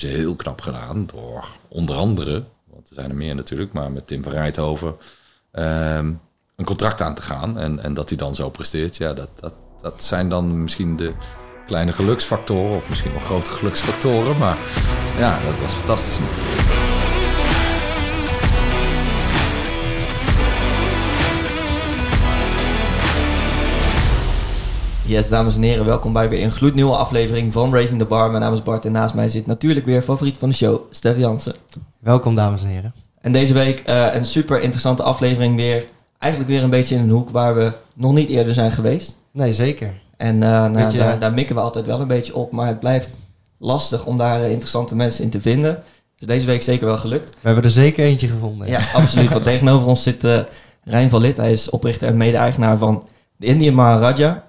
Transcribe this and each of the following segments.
hebben ze heel knap gedaan door onder andere, want er zijn er meer natuurlijk, maar met Tim van Rijthoven ehm, een contract aan te gaan. En, en dat hij dan zo presteert, ja, dat, dat, dat zijn dan misschien de kleine geluksfactoren, of misschien wel grote geluksfactoren. Maar ja, dat was fantastisch. Yes, dames en heren, welkom bij weer een gloednieuwe aflevering van Raising the Bar. Mijn naam is Bart en naast mij zit natuurlijk weer favoriet van de show, Stef Jansen. Welkom, dames en heren. En deze week eh, een super interessante aflevering weer. Eigenlijk weer een beetje in een hoek waar we nog niet eerder zijn geweest. Nee, zeker. En eh, nou, Beetje- daar, daar mikken we altijd wel een beetje op, maar het blijft lastig om daar eh, interessante mensen in te vinden. Dus deze week zeker wel gelukt. We hebben er zeker eentje gevonden. Ja, absoluut. Want tegenover ons zit Rijn van Lid. Hij is oprichter en mede-eigenaar van de Indian Maharaja.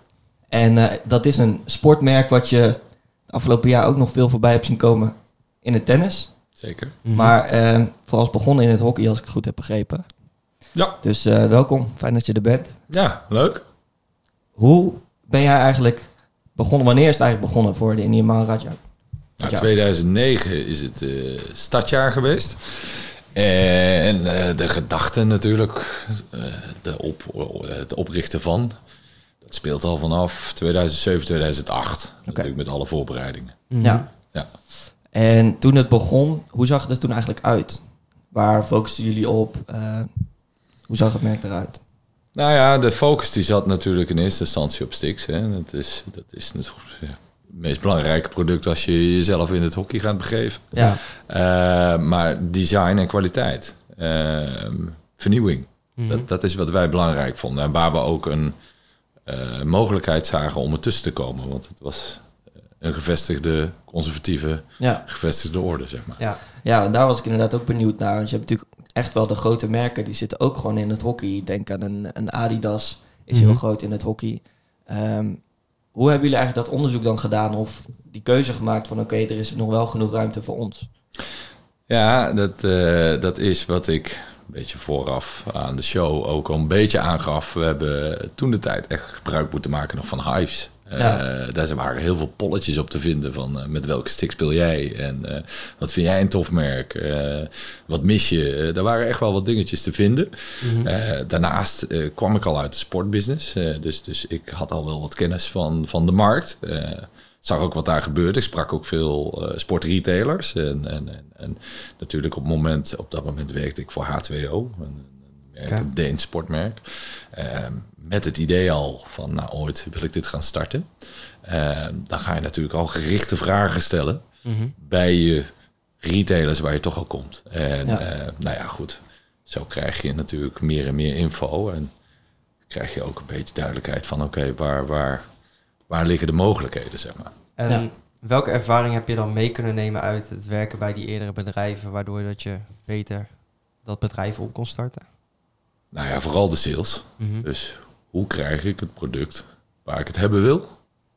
En eh, dat is een sportmerk wat je afgelopen jaar ook nog veel voorbij hebt zien komen in het tennis. Zeker. Mhm. Maar eh vooral begonnen in het hockey, als ik het goed heb begrepen. Ja. Dus eh, welkom, fijn dat je er bent. Ja, leuk. Hoe ben jij eigenlijk begonnen? Wanneer is het eigenlijk begonnen voor de Indian Maharaja? Nou, Ja. 2009 is het eh startjaar geweest. En eh, de gedachte natuurlijk, eh, de op, het oprichten van, dat speelt al vanaf 2007, 2008. Natuurlijk met alle voorbereidingen. Ja. Ja. En toen het begon, hoe zag het er toen eigenlijk uit? Waar focusten jullie op? Eh, hoe zag het merk eruit? Nou ja, de focus die zat natuurlijk in eerste instantie op sticks. Hè. Dat is, dat is het meest belangrijke product als je jezelf in het hockey gaat begeven. Ja, Eh, maar design en kwaliteit. Ehm, vernieuwing. Mhm. Dat, dat is wat wij belangrijk vonden. En waar we ook een eh, mogelijkheid zagen om ertussen te komen. Want het was eh, een gevestigde, conservatieve, ja. gevestigde orde, zeg maar. Ja. ja, daar was ik inderdaad ook benieuwd naar. Want je hebt natuurlijk echt wel de grote merken, die zitten ook gewoon in het hockey. Denk aan een, een Adidas, is heel Mhm. groot in het hockey. Ehm, hoe hebben jullie eigenlijk dat onderzoek dan gedaan? Of die keuze gemaakt van oké, er is nog wel genoeg ruimte voor ons? Ja, dat, eh, dat is wat ik beetje vooraf aan de show ook al een beetje aangaf. We hebben toen de tijd echt gebruik moeten maken nog van hives. Eh, Ja. daar waren heel veel polletjes op te vinden van eh, met welke stick speel jij en eh, wat vind jij een tof merk, wat mis je. Daar waren echt wel wat dingetjes te vinden. Mhm. Daarnaast kwam ik al uit de sportbusiness, dus, dus ik had al wel wat kennis van, van de markt. Zag ook wat daar gebeurde. Ik sprak ook veel eh, sportretailers. En, en, en, en natuurlijk op, moment, op dat moment werkte ik voor H2O, een, een, merk, Ja. een Deens sportmerk. Ehm, met het idee al van, nou ooit wil ik dit gaan starten. Ehm, dan ga je natuurlijk al gerichte vragen stellen Mhm. bij je retailers waar je toch al komt. En Ja. eh, nou ja, goed. Zo krijg je natuurlijk meer en meer info. En krijg je ook een beetje duidelijkheid van... oké, waar, waar, waar liggen de mogelijkheden, zeg maar. En Ja. welke ervaring heb je dan mee kunnen nemen uit het werken bij die eerdere bedrijven, waardoor dat je beter dat bedrijf op kon starten? Nou ja, vooral de sales. Mhm. Dus hoe krijg ik het product waar ik het hebben wil?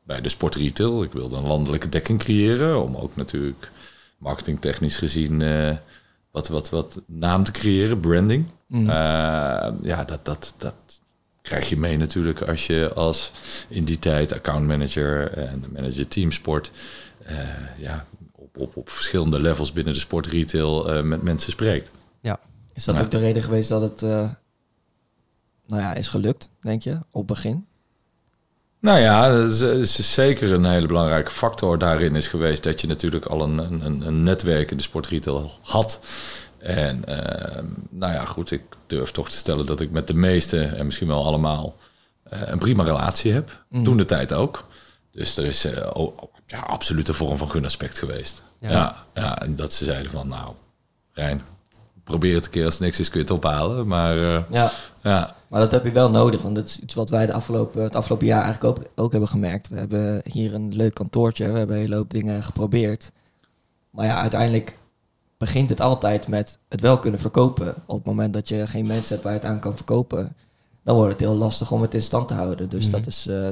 Bij de sportretail. Ik wilde een landelijke dekking creëren. Om ook natuurlijk marketingtechnisch gezien... eh, wat, wat, wat naam te creëren, branding. Mm. Eh, ja, dat, dat, dat krijg je mee natuurlijk als je als in die tijd accountmanager en manager teamsport eh, ja, op, op, op verschillende levels binnen de sportretail eh met mensen spreekt. Is dat Ja. ook de reden geweest dat het eh, nou ja, is gelukt, denk je, op begin? Nou ja, dat is, is zeker een hele belangrijke factor daarin is geweest dat je natuurlijk al een, een, een netwerk in de sportretail had. En eh, nou ja, goed, ik durf toch te stellen dat ik met de meeste en misschien wel allemaal eh, een prima relatie heb. Mhm. Toen de tijd ook. Dus er is eh, ja, absoluut een vorm van gunaspect geweest. Ja. Ja. Ja, en dat ze zeiden van nou, Rijn, probeer het een keer als niks is kun je het ophalen. Maar eh, Ja, ja, maar dat heb je wel nodig, want dat is iets wat wij de afgelopen, het afgelopen jaar eigenlijk ook, ook hebben gemerkt. We hebben hier een leuk kantoortje, we hebben een hele hoop dingen geprobeerd. Maar ja, uiteindelijk begint het altijd met het wel kunnen verkopen. Op het moment dat je geen mensen hebt waar je het aan kan verkopen, dan wordt het heel lastig om het in stand te houden. Dus Mhm. dat is eh,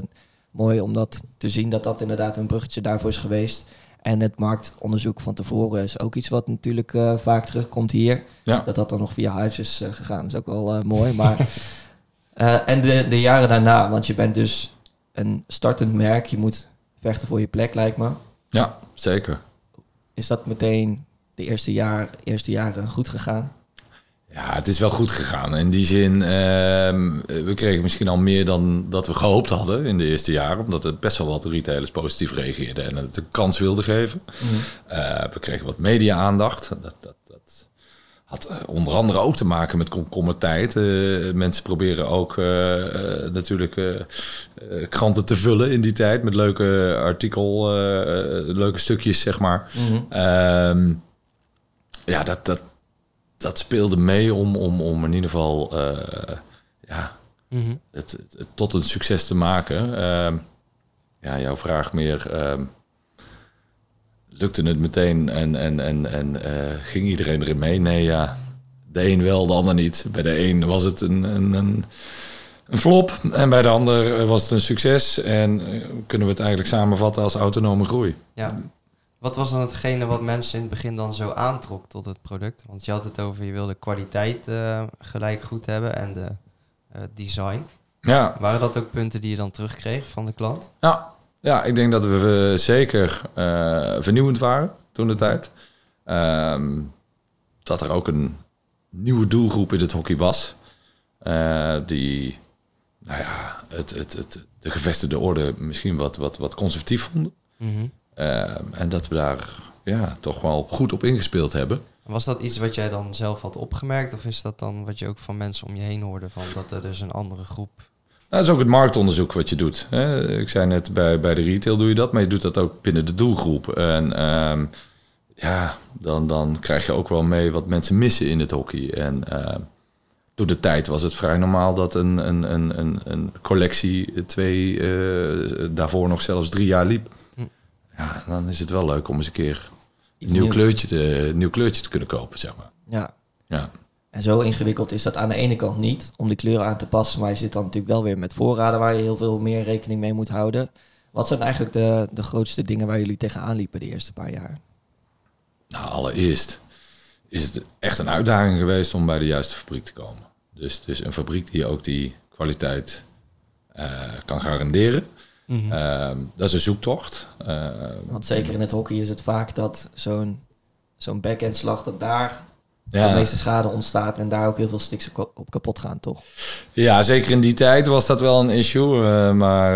mooi om dat te zien, dat dat inderdaad een bruggetje daarvoor is geweest. En het marktonderzoek van tevoren is ook iets wat natuurlijk eh, vaak terugkomt hier. ja. Dat dat dan nog via Hives is eh, gegaan. is ook wel mooi. Maar, en de, de jaren daarna, want je bent dus een startend merk. Je moet vechten voor je plek, lijkt me. ja zeker. is dat meteen de eerste, jaar, eerste jaren goed gegaan? Ja, het is wel goed gegaan. In die zin, ehm, we kregen misschien al meer dan dat we gehoopt hadden in de eerste jaren. Omdat er best wel wat retailers positief reageerden en het een kans wilden geven. Eh, we kregen wat media-aandacht. Dat, dat, dat had eh, onder andere ook te maken met komkommertijd. Eh mensen proberen ook natuurlijk kranten te vullen in die tijd. Met leuke artikel, leuke stukjes, zeg maar. Ehm, ja, dat, dat, dat speelde mee om, om, om in ieder geval eh, ja, Mhm. het, het, het tot een succes te maken. Ehm, ja, jouw vraag meer. ehm, lukte het meteen en, en, en, en eh, ging iedereen erin mee? Nee, ja. De een wel, de ander niet. Bij de een was het een, een, een, een flop en bij de ander was het een succes. En eh, kunnen we het eigenlijk samenvatten als autonome groei. Ja. Wat was dan hetgene wat mensen in het begin dan zo aantrok tot het product? Want je had het over, je wilde kwaliteit eh, gelijk goed hebben en de eh, design. Ja, Waren dat ook punten die je dan terugkreeg van de klant? Ja, ja ik denk dat we zeker eh, vernieuwend waren toen de tijd. Ehm, dat er ook een nieuwe doelgroep in het hockey was. die, nou ja, het, het, het, de gevestigde orde misschien wat, wat, wat conservatief vonden. Ehm, en dat we daar ja, toch wel goed op ingespeeld hebben. Was dat iets wat jij dan zelf had opgemerkt? Of is dat dan wat je ook van mensen om je heen hoorde? Van dat er dus een andere groep... Nou, dat is ook het marktonderzoek wat je doet. Hè. Ik zei net, bij, bij de retail doe je dat, maar je doet dat ook binnen de doelgroep. En ehm, ja, dan, dan krijg je ook wel mee wat mensen missen in het hockey. En ehm, toen de tijd was het vrij normaal dat een, een, een, een, een collectie twee, eh, daarvoor nog zelfs drie jaar liep. Ja, dan is het wel leuk om eens een keer Iets een nieuw nieuws. kleurtje, te, nieuw kleurtje te kunnen kopen, zeg maar. Ja. Ja. En zo ingewikkeld is dat aan de ene kant niet om de kleuren aan te passen, maar je zit dan natuurlijk wel weer met voorraden waar je heel veel meer rekening mee moet houden. Wat zijn eigenlijk de, de grootste dingen waar jullie tegenaan liepen de eerste paar jaar? Nou, allereerst is het echt een uitdaging geweest om bij de juiste fabriek te komen. Dus, dus een fabriek die ook die kwaliteit eh, kan garanderen. Ehm, dat is een zoektocht. Ehm, Want zeker in het hockey is het vaak dat zo'n zo'n slag, dat daar de meeste schade ontstaat en daar ook heel veel sticks op kapot gaan, toch? ja, zeker in die tijd was dat wel een issue. eh, maar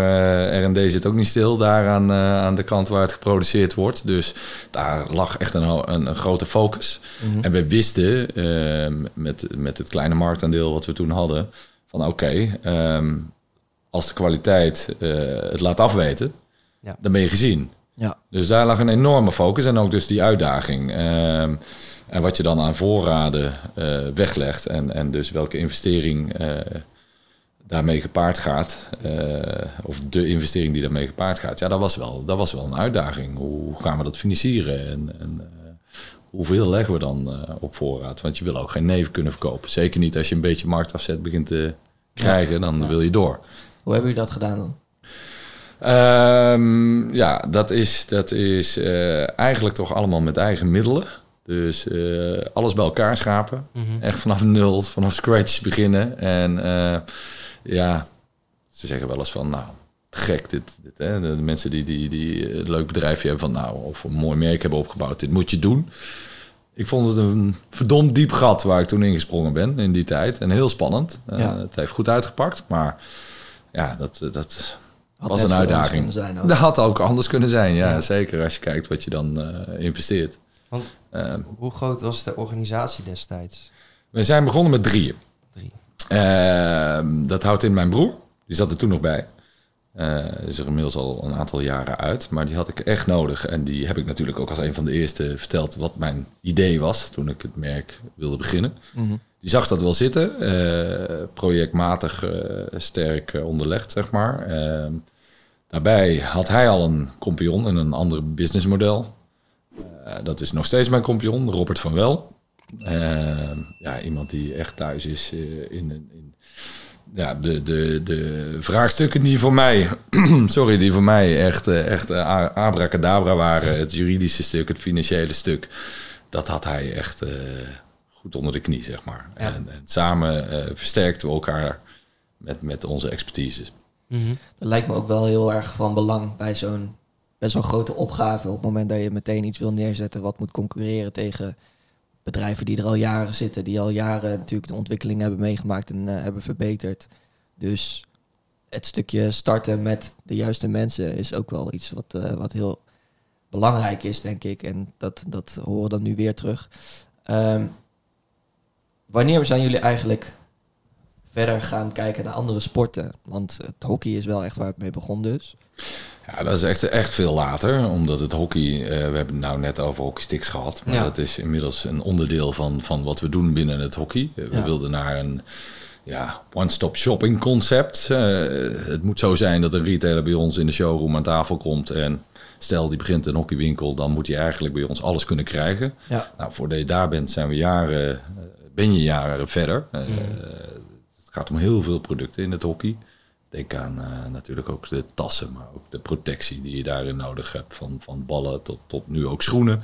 eh, R&D zit ook niet stil daar aan, eh, aan de kant waar het geproduceerd wordt. Dus daar lag echt een, een, een grote focus. En we wisten ehm, met, met het kleine marktaandeel wat we toen hadden... van oké, ehm, als de kwaliteit eh, het laat afweten, Ja. dan ben je gezien. Ja. Dus daar lag een enorme focus en ook dus die uitdaging. Ehm, en wat je dan aan voorraden eh, weglegt en, en dus welke investering eh, daarmee gepaard gaat, eh, of de investering die daarmee gepaard gaat, ja, dat was wel, dat was wel een uitdaging. Hoe gaan we dat financieren en, en eh, hoeveel leggen we dan eh, op voorraad? Want je wil ook geen neven kunnen verkopen. Zeker niet als je een beetje marktafzet begint te krijgen, dan Ja. wil je door. Hoe hebben jullie dat gedaan dan? Ehm, ja, dat is, dat is eh, eigenlijk toch allemaal met eigen middelen. Dus eh, alles bij elkaar schapen. Echt vanaf nul, vanaf scratch beginnen. En eh, ja, ze zeggen wel eens van, nou, gek dit. dit hè? De mensen die, die, die een leuk bedrijfje hebben van, nou, of een mooi merk hebben opgebouwd, dit moet je doen. Ik vond het een verdomd diep gat waar ik toen ingesprongen ben in die tijd. En heel spannend. Ja. Het heeft goed uitgepakt, maar ja, dat, dat Had was een uitdaging. kunnen zijn ook. Dat had ook anders kunnen zijn, ja, Ja. Zeker als je kijkt wat je dan eh, investeert. Want Ehm, hoe groot was de organisatie destijds? we zijn begonnen met drieën. Drie. Ehm, dat houdt in mijn broer. Die zat er toen nog bij. Eh is er inmiddels al een aantal jaren uit. Maar die had ik echt nodig. En die heb ik natuurlijk ook als een van de eerste verteld wat mijn idee was toen ik het merk wilde beginnen. Mhm. Die zag dat wel zitten. eh, projectmatig eh, sterk eh, onderlegd, zeg maar. Ehm, daarbij had hij al een compagnon in een ander businessmodel. Dat is nog steeds mijn compagnon, Robert van Wel. Ehm, ja, iemand die echt thuis is in, in, ja, de, de, de vraagstukken die voor mij, sorry, die voor mij echt, echt abracadabra waren. Het juridische stuk, het financiële stuk. Dat had hij echt goed onder de knie, zeg maar. Ja. En, en samen eh, versterkten we elkaar met, met onze expertise. Mhm. Dat lijkt me ook wel heel erg van belang bij zo'n best wel grote opgave op het moment dat je meteen iets wil neerzetten wat moet concurreren tegen bedrijven die er al jaren zitten, die al jaren natuurlijk de ontwikkeling hebben meegemaakt en eh, hebben verbeterd. Dus het stukje starten met de juiste mensen is ook wel iets wat, eh, wat heel belangrijk is, denk ik. En dat, dat horen we dan nu weer terug. Ehm, wanneer zijn jullie eigenlijk verder gaan kijken naar andere sporten? Want het hockey is wel echt waar het mee begon dus. Ja, dat is echt, echt veel later, omdat het hockey, eh, we hebben het nou net over hockeysticks gehad, maar Ja. dat is inmiddels een onderdeel van, van wat we doen binnen het hockey. We Ja. wilden naar een ja, one-stop shopping concept. Eh, het moet zo zijn dat een retailer bij ons in de showroom aan tafel komt en stel die begint een hockeywinkel, dan moet hij eigenlijk bij ons alles kunnen krijgen. Ja. Nou, voordat je daar bent, zijn we jaren, ben je jaren verder. Eh, Het gaat om heel veel producten in het hockey. Denk aan eh, natuurlijk ook de tassen, maar ook de protectie die je daarin nodig hebt. Van, van ballen tot, tot nu ook schoenen.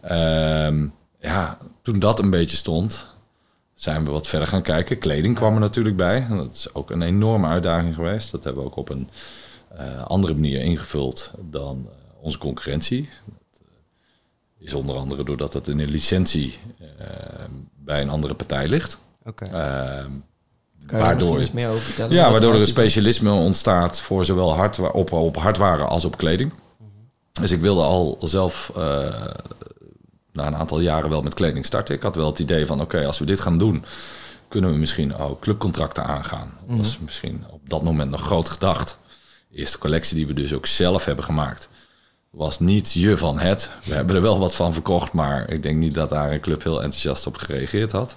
Ehm, ja, toen dat een beetje stond, zijn we wat verder gaan kijken. Kleding kwam er natuurlijk bij. Dat is ook een enorme uitdaging geweest. Dat hebben we ook op een eh, andere manier ingevuld dan onze concurrentie. Dat eh, is onder andere doordat het in een licentie eh, bij een andere partij ligt. Oké. Misschien waardoor, meer over vertellen? ja, waardoor er een specialisme ontstaat voor zowel hardwa- op, op hardwaren als op kleding. Dus ik wilde al zelf eh, na een aantal jaren wel met kleding starten. Ik had wel het idee van oké, als we dit gaan doen, kunnen we misschien ook clubcontracten aangaan. Dat was misschien op dat moment nog groot gedacht. De eerste collectie die we dus ook zelf hebben gemaakt, was niet je van het. We hebben er wel wat van verkocht, maar ik denk niet dat daar een club heel enthousiast op gereageerd had.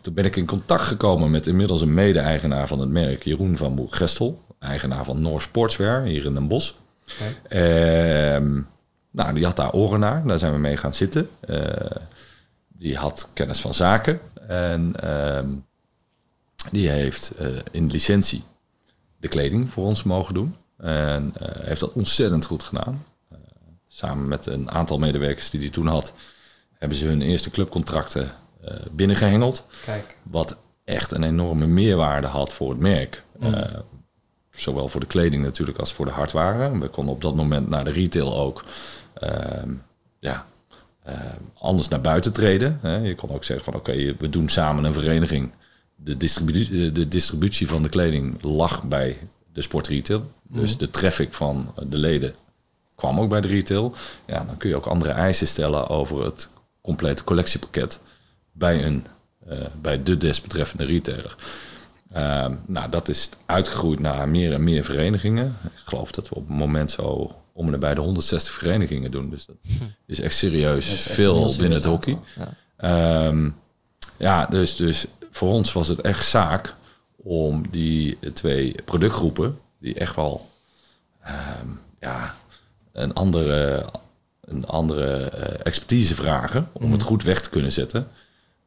Toen ben ik in contact gekomen met inmiddels een mede-eigenaar van het merk, Jeroen van Moer-Gestel. Eigenaar van Noor Sportswear hier in Den Bosch. Ehm, nou, die had daar oren naar. Daar zijn we mee gaan zitten. Eh, die had kennis van zaken. En ehm, die heeft eh, in licentie de kleding voor ons mogen doen. En eh, heeft dat ontzettend goed gedaan. Eh, samen met een aantal medewerkers die hij toen had, hebben ze hun eerste clubcontracten eh binnengehengeld. Kijk. Wat echt een enorme meerwaarde had voor het merk. Eh, zowel voor de kleding natuurlijk als voor de hardwaren. We konden op dat moment naar de retail ook ehm, ja, ehm, anders naar buiten treden. Hè. Je kon ook zeggen van oké, we doen samen een vereniging. De, distribu- de distributie van de kleding lag bij de sportretail. Dus de traffic van de leden kwam ook bij de retail. Ja, dan kun je ook andere eisen stellen over het complete collectiepakket bij, een, eh, bij de desbetreffende retailer. Ehm, nou, dat is uitgegroeid naar meer en meer verenigingen. Ik geloof dat we op het moment zo om en bij de 160 verenigingen doen. Dus dat is echt serieus Dat is echt veel binnen het hockey. Ja. Ehm, ja, dus, dus voor ons was het echt zaak om die twee productgroepen, die echt wel ehm, ja, een andere, een andere eh, expertise vragen om het goed weg te kunnen zetten,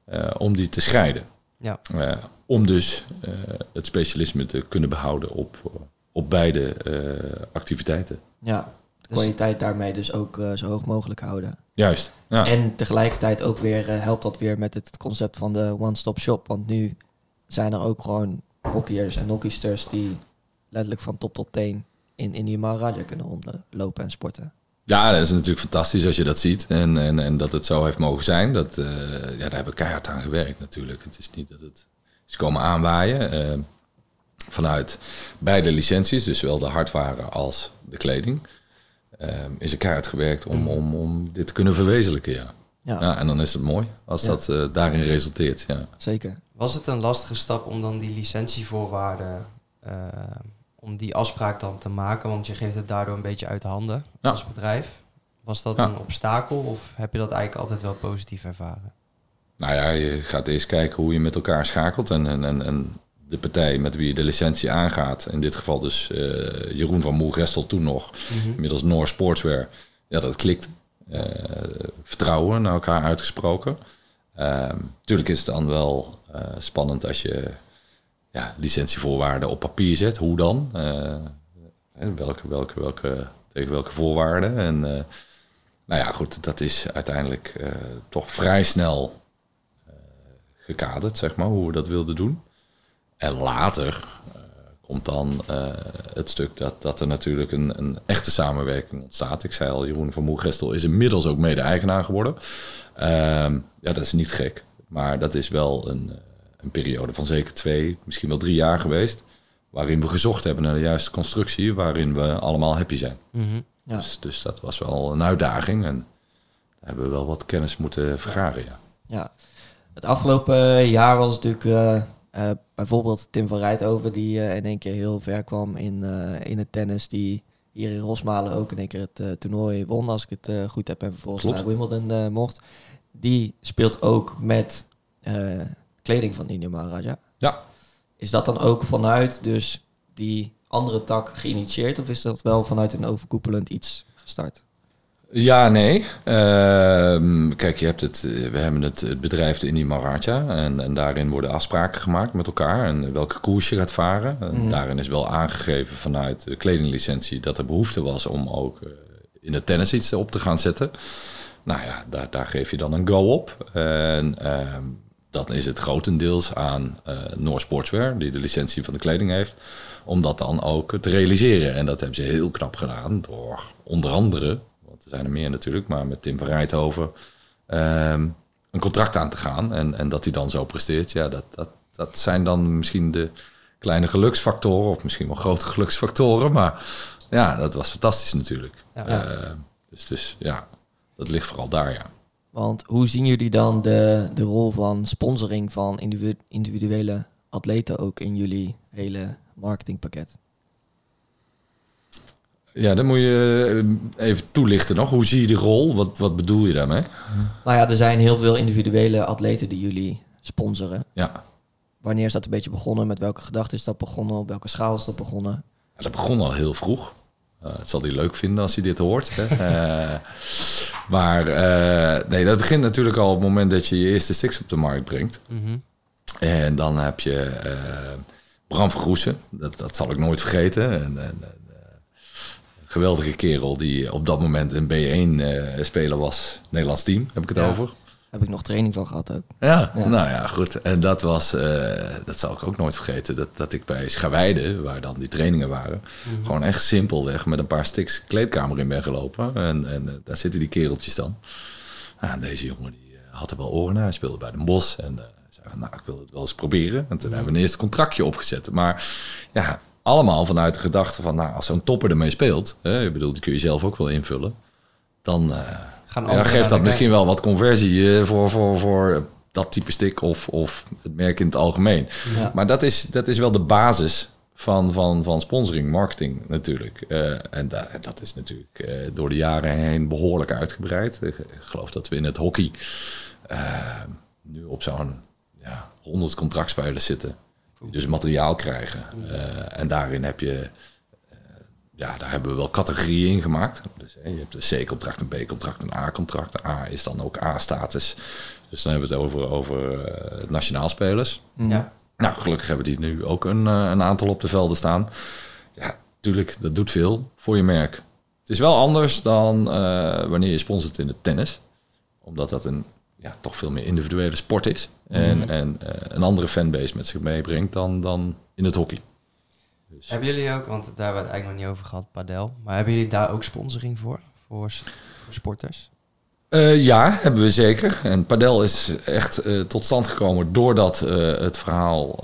eh, om die te scheiden. Ja. Eh, om dus eh, het specialisme te kunnen behouden op, op beide eh, activiteiten. Ja, de kwaliteit daarmee dus ook zo hoog mogelijk houden. Juist. Ja. En tegelijkertijd ook weer helpt dat weer met het concept van de one-stop shop. Want nu zijn er ook gewoon hockeyers en hockeysters die letterlijk van top tot teen in, in die Maharaja kunnen rondlopen en sporten. Ja, dat is natuurlijk fantastisch als je dat ziet. En, en, en dat het zo heeft mogen zijn. Dat, eh, ja, daar hebben we keihard aan gewerkt natuurlijk. Het is niet dat het is komen aanwaaien. eh, vanuit beide licenties, dus zowel de hardware als de kleding. eh, is er keihard gewerkt om, om, om dit te kunnen verwezenlijken. Ja. Ja, Ja, en dan is het mooi als Ja. dat eh, daarin resulteert. Ja. zeker. Was het een lastige stap om dan die licentievoorwaarden, om die afspraak dan te maken? Want je geeft het daardoor een beetje uit handen Ja. als bedrijf. Was dat Ja. een obstakel of heb je dat eigenlijk altijd wel positief ervaren? Nou ja, je gaat eerst kijken hoe je met elkaar schakelt. En, en, en, en de partij met wie je de licentie aangaat, in dit geval dus eh, Jeroen van Moer-Restel toen nog, inmiddels Noor Sportswear, ja, dat klikt. Eh, vertrouwen naar elkaar uitgesproken. Ehm tuurlijk is het dan wel eh, spannend als je ja, licentievoorwaarden op papier zet. Hoe dan? Eh, en welke, welke, welke, tegen welke voorwaarden? En eh, nou ja, goed, dat is uiteindelijk eh, toch vrij snel eh, gekaderd, zeg maar, hoe we dat wilden doen. En later eh, komt dan eh, het stuk dat, dat er natuurlijk een, een echte samenwerking ontstaat. Ik zei al, Jeroen van Moergestel is inmiddels ook mede-eigenaar geworden. Ehm, ja, dat is niet gek. Maar dat is wel een, eh, een periode van zeker twee, misschien wel drie jaar geweest. Waarin we gezocht hebben naar de juiste constructie, waarin we allemaal happy zijn. Mhm. Ja. Dus, dus dat was wel een uitdaging. En daar hebben we wel wat kennis moeten vergaren, ja. Ja, het afgelopen jaar was natuurlijk eh, eh, bijvoorbeeld Tim van Rijthoven, die eh, in één keer heel ver kwam in, eh, in het tennis. Die hier in Rosmalen ook in één keer het eh, toernooi won, als ik het eh, goed heb, en vervolgens Klopt. naar Wimbledon eh, mocht. Die speelt ook met eh, kleding van India Maharaja. Ja. Is dat dan ook vanuit dus die andere tak geïnitieerd, of is dat wel vanuit een overkoepelend iets gestart? Ja, nee. Ehm, kijk, je hebt het, eh, we hebben het, het bedrijf de Indy Maharaja. En, en daarin worden afspraken gemaakt met elkaar. En welke koers je gaat varen. En Mhm. daarin is wel aangegeven vanuit de kledinglicentie dat er behoefte was om ook eh, in het tennis iets op te gaan zetten. Nou ja, daar, daar geef je dan een go op. En ehm, dan is het grotendeels aan eh Noor Sportswear, die de licentie van de kleding heeft, om dat dan ook te realiseren. En dat hebben ze heel knap gedaan door onder andere, want er zijn er meer natuurlijk, maar met Tim van Rijthoven ehm, een contract aan te gaan. En, en dat hij dan zo presteert, ja, dat, dat, dat zijn dan misschien de kleine geluksfactoren, of misschien wel grote geluksfactoren. Maar ja, dat was fantastisch natuurlijk. Ja. Eh, dus, dus ja, dat ligt vooral daar, ja. Want hoe zien jullie dan de, de rol van sponsoring van individu- individuele atleten ook in jullie hele marketingpakket? Ja, dan moet je eh, even toelichten nog. Hoe zie je die rol? Wat, wat bedoel je daarmee? Nou ja, er zijn heel veel individuele atleten die jullie sponsoren. Ja, Wanneer is dat een beetje begonnen? Met welke gedachte is dat begonnen? Op welke schaal is dat begonnen? Ja, dat begon al heel vroeg. Eh, het zal hij leuk vinden als hij dit hoort. Hè? Eh, maar eh, nee, dat begint natuurlijk al op het moment dat je je eerste sticks op de markt brengt. Mhm. En dan heb je Bram Vergroesen. Dat, dat zal ik nooit vergeten. En, geweldige kerel die op dat moment een B1-speler was. Nederlands team, heb ik het Ja. over. Heb ik nog training van gehad ook. Ja, Ja. nou ja, goed. En dat was, eh, dat zal ik ook nooit vergeten, dat, dat ik bij Schawijde, waar dan die trainingen waren, Mhm. gewoon echt simpelweg met een paar sticks kleedkamer in ben gelopen. En, en eh, daar zitten die kereltjes dan. En deze jongen die eh, had er wel oren naar, hij speelde bij de Bos en zei van, nou, ik wil het wel eens proberen. En toen hebben we een eerste contractje opgezet. Maar ja, allemaal vanuit de gedachte van, nou, als zo'n topper ermee speelt, hè, ik bedoel, die kun je zelf ook wel invullen, dan... Gaan ja, geeft dat misschien wel wat conversie eh, voor, voor, voor dat type stick of, of het merk in het algemeen. Ja. Maar dat is, dat is wel de basis van, van, van sponsoring, marketing natuurlijk. Eh, en da- dat is natuurlijk eh, door de jaren heen behoorlijk uitgebreid. Ik, geloof dat we in het hockey nu op zo'n ja, 100 contractspelers zitten. Die dus materiaal krijgen. En daarin heb je ja, daar hebben we wel categorieën in gemaakt. Dus hè, je hebt een C-contract, een B-contract, een A-contract. A is dan ook A-status. Dus dan hebben we het over, over eh, nationaal spelers. Mhm. Ja. Nou, gelukkig hebben die nu ook een, eh, een aantal op de velden staan. Ja, tuurlijk, dat doet veel voor je merk. Het is wel anders dan eh, wanneer je sponsort in het tennis. Omdat dat een ja, toch veel meer individuele sport is. En, Mhm. en eh, een andere fanbase met zich meebrengt dan, dan in het hockey. Dus, Hebben jullie ook, want daar hebben we het eigenlijk nog niet over gehad, padel. Maar hebben jullie daar ook sponsoring voor? Voor, sporters? Eh, ja, hebben we zeker. En padel is echt eh, tot stand gekomen doordat eh, het verhaal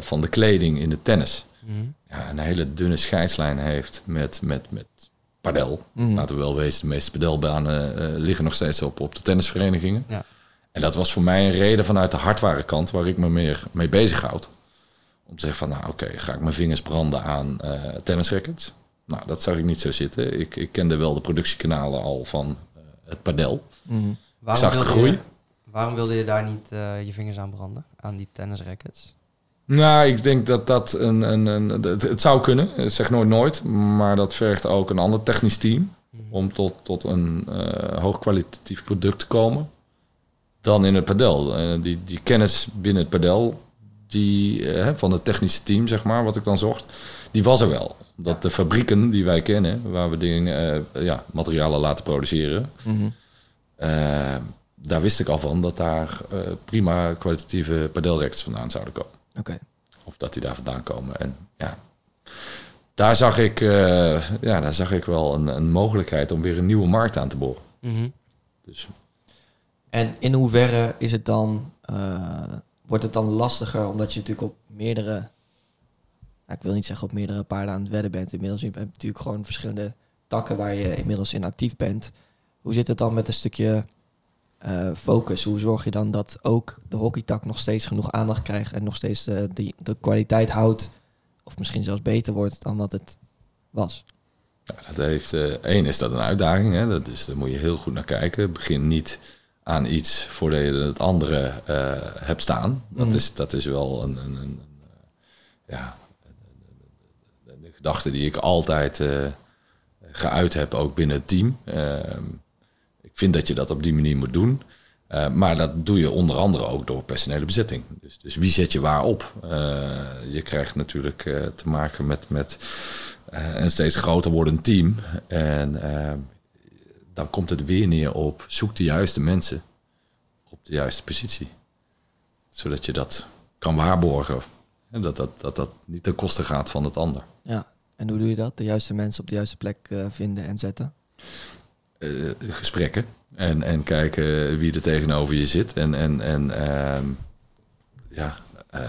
van de kleding in de tennis Mhm. ja, een hele dunne scheidslijn heeft met, met, met padel. Mhm. Laten we wel wezen, de meeste padelbanen liggen nog steeds op, op de tennisverenigingen. Ja. En dat was voor mij een reden vanuit de hardware kant waar ik me meer mee bezighoud. Om te zeggen van, nou oké, ga ik mijn vingers branden aan eh tennisrackets? Nou, dat zag ik niet zo zitten. Ik, ik kende wel de productiekanalen al van eh, het padel. Mhm. Waarom zag de wilde groei. Je, waarom wilde je daar niet eh, je vingers aan branden? Aan die tennisrackets? Nou, ik denk dat dat een, een, een het, het zou kunnen. Ik zeg nooit nooit, maar dat vergt ook een ander technisch team om tot, tot een hoogkwalitatief product te komen dan in het padel. Die, die kennis binnen het padel, die, eh, van het technische team, zeg maar, wat ik dan zocht, die was er wel. Omdat de fabrieken die wij kennen, waar we dingen, eh, ja, materialen laten produceren, Mhm. eh, daar wist ik al van dat daar prima kwalitatieve padelracks vandaan zouden komen Oké. of dat die daar vandaan komen. En ja, daar zag ik, ja, daar zag ik wel een, een mogelijkheid om weer een nieuwe markt aan te boren. Mhm. Dus En in hoeverre is het dan, wordt het dan lastiger omdat je natuurlijk op meerdere, nou, ik wil niet zeggen op meerdere paarden aan het wedden bent. Inmiddels je natuurlijk gewoon verschillende takken waar je inmiddels in actief bent. Hoe zit het dan met een stukje eh, focus? Hoe zorg je dan dat ook de hockeytak nog steeds genoeg aandacht krijgt en nog steeds eh, die, de kwaliteit houdt, of misschien zelfs beter wordt dan wat het was? Ja, dat heeft, eh één is dat een uitdaging, hè? Dat is, daar moet je heel goed naar kijken. Begin niet aan iets voordat je het andere eh, hebt staan. Dat, Mhm. is, dat is wel een, een, een, een, ja, de, gedachte die ik altijd eh, geuit heb, ook binnen het team. Ehm, ik vind dat je dat op die manier moet doen. Eh, maar dat doe je onder andere ook door personele bezetting. Dus, dus wie zet je waar op? Je krijgt natuurlijk te maken met, met een steeds groter wordend team. En eh, dan komt het weer neer op zoek de juiste mensen op de juiste positie. Zodat je dat kan waarborgen. En dat dat, dat dat niet ten koste gaat van het ander. Ja. En hoe doe je dat? De juiste mensen op de juiste plek eh, vinden en zetten? eh, gesprekken. En, en kijken wie er tegenover je zit. En, en, en ehm, ja, eh,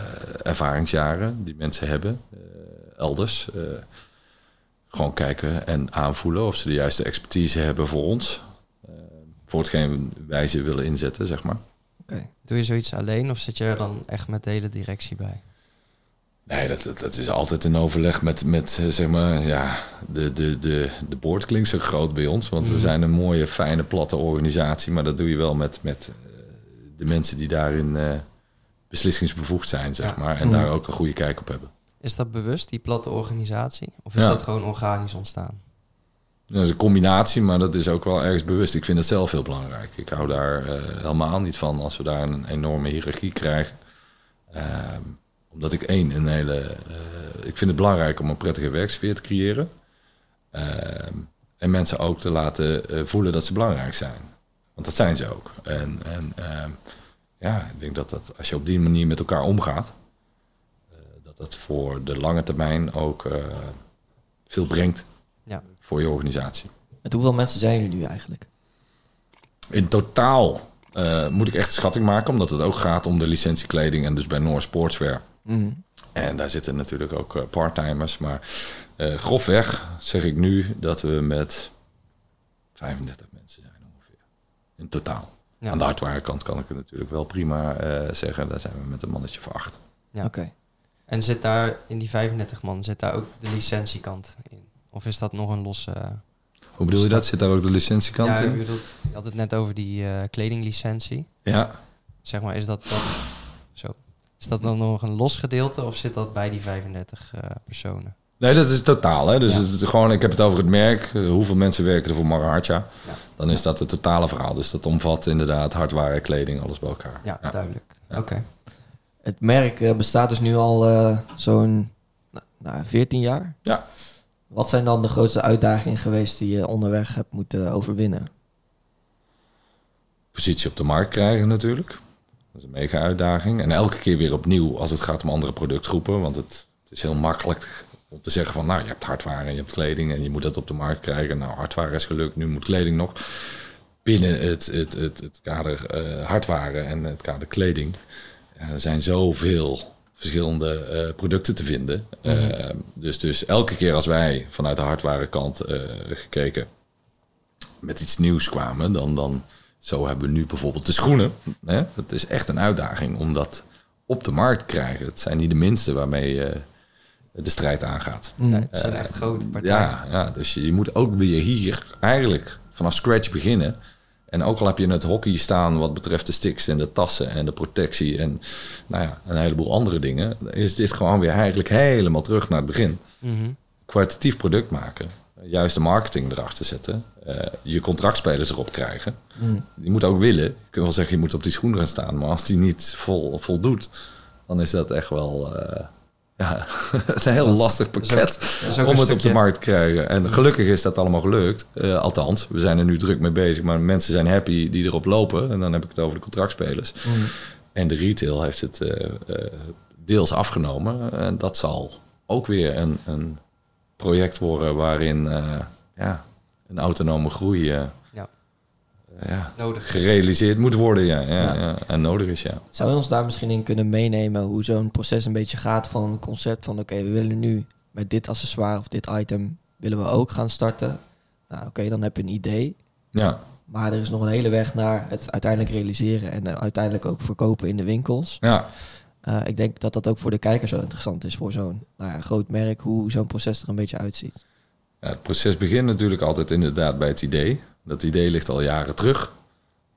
ervaringsjaren die mensen hebben elders. Gewoon kijken en aanvoelen of ze de juiste expertise hebben voor ons. Eh, voor hetgeen wij ze willen inzetten, zeg maar. Oké. Doe je zoiets alleen of zit je er dan echt met de hele directie bij? Nee, dat, dat, dat is altijd een overleg met, met eh, zeg maar, ja, de, de, de, de boord klinkt zo groot bij ons. Want we zijn een mooie, fijne, platte organisatie. Maar dat doe je wel met, met eh, de mensen die daarin beslissingsbevoegd zijn, zeg Ja. maar. En Mhm. daar ook een goede kijk op hebben. Is dat bewust, die platte organisatie? Of is Ja. dat gewoon organisch ontstaan? Dat is een combinatie, maar dat is ook wel ergens bewust. Ik vind het zelf heel belangrijk. Ik hou daar eh, helemaal niet van als we daar een enorme hiërarchie krijgen. Ehm, omdat ik één, een hele. eh, ik vind het belangrijk om een prettige werksfeer te creëren. Ehm, en mensen ook te laten eh, voelen dat ze belangrijk zijn. Want dat zijn ze ook. En, en ehm, ja, ik denk dat, dat als je op die manier met elkaar omgaat, dat dat voor de lange termijn ook eh, veel brengt Ja. voor je organisatie. Met hoeveel mensen zijn jullie nu eigenlijk? In totaal eh, moet ik echt schatting maken, omdat het ook gaat om de licentiekleding en dus bij Noor Sportswear. Mhm. En daar zitten natuurlijk ook eh, parttimers, maar eh, grofweg zeg ik nu dat we met 35 mensen zijn ongeveer. In totaal. Ja. Aan de hardwarekant kan ik het natuurlijk wel prima eh, zeggen. Daar zijn we met een mannetje van acht. Ja. Oké. En zit daar in die 35 man, zit daar ook de licentiekant in? Of is dat nog een losse... Hoe bedoel je dat? Zit daar ook de licentiekant ja, ik in? bedoel, je had het net over die eh, kledinglicentie. Ja, Zeg maar, is dat dan... Zo. Is dat dan nog een los gedeelte of zit dat bij die 35 eh, personen? Nee, dat is totaal. Hè? Dus Ja. het, gewoon, ik heb het over het merk. eh, hoeveel mensen werken er voor Marahatja? Ja. Dan is dat het totale verhaal. Dus dat omvat inderdaad hardware, kleding, alles bij elkaar. Ja, duidelijk. Ja. Oké. Het merk eh, bestaat dus nu al eh, zo'n nou, nou, 14 jaar. Ja. Wat zijn dan de grootste uitdagingen geweest die je onderweg hebt moeten overwinnen? Positie op de markt krijgen natuurlijk. Dat is een mega uitdaging. En elke keer weer opnieuw als het gaat om andere productgroepen. Want het, het is heel makkelijk om te zeggen van... nou, je hebt hardware en je hebt kleding en je moet dat op de markt krijgen. Nou, hardware is gelukt, nu moet kleding nog. Binnen het, het, het, het kader eh, hardware en het kader kleding... ja, er zijn zoveel verschillende eh, producten te vinden. Eh, dus, dus elke keer als wij vanuit de hardwarekant eh gekeken met iets nieuws kwamen, dan, dan zo hebben we nu bijvoorbeeld de schoenen. Hè? Dat is echt een uitdaging om dat op de markt te krijgen. Het zijn niet de minste waarmee je de strijd aangaat. Nee, het zijn echt grote partijen. Ja, ja, dus je, je moet ook weer hier eigenlijk vanaf scratch beginnen. En ook al heb je het hockey staan wat betreft de sticks en de tassen en de protectie en nou ja, een heleboel andere dingen, is dit gewoon weer eigenlijk helemaal terug naar het begin. Mhm. Kwalitatief product maken, juist de marketing erachter zetten, eh, je contractspelers erop krijgen. Mhm. Die moet ook willen. Je kunt wel zeggen, je moet op die schoen gaan staan, maar als die niet vol, voldoet, dan is dat echt wel eh, ja, een heel lastig dat is pakket is ook om het op de markt te krijgen. En gelukkig is dat allemaal gelukt. Eh, althans, we zijn er nu druk mee bezig. Maar mensen zijn happy die erop lopen. En dan heb ik het over de contractspelers. Mhm. En de retail heeft het eh, eh, deels afgenomen. En dat zal ook weer een, een project worden waarin ja, een autonome groei Ja. eh, ja, Nodig. is. gerealiseerd moet worden. Ja, ja, Ja. ja. en nodig is, ja. Zou je ons daar misschien in kunnen meenemen hoe zo'n proces een beetje gaat van een concept van oké, we willen nu met dit accessoire of dit item willen we ook gaan starten. Nou oké, dan heb je een idee. ja. Maar er is nog een hele weg naar het uiteindelijk realiseren en eh, uiteindelijk ook verkopen in de winkels. ja. Eh, ik denk dat dat ook voor de kijker zo interessant is voor zo'n nou ja, groot merk, hoe zo'n proces er een beetje uitziet. Ja, het proces begint natuurlijk altijd inderdaad bij het idee. Dat idee ligt al jaren terug.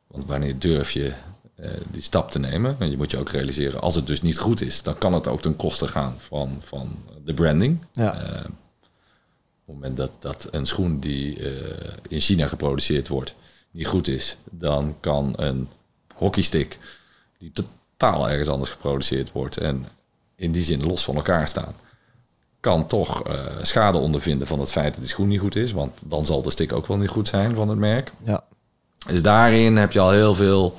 Want wanneer durf je eh, die stap te nemen? En je moet je ook realiseren, als het dus niet goed is, dan kan het ook ten koste gaan van, van de branding. Ja, Eh, op het moment dat, dat een schoen die eh, in China geproduceerd wordt niet goed is, dan kan een hockeystick die totaal ergens anders geproduceerd wordt en in die zin los van elkaar staan, kan toch eh, schade ondervinden van het feit dat die schoen niet goed is, want dan zal de stick ook wel niet goed zijn van het merk. ja, Dus daarin heb je al heel veel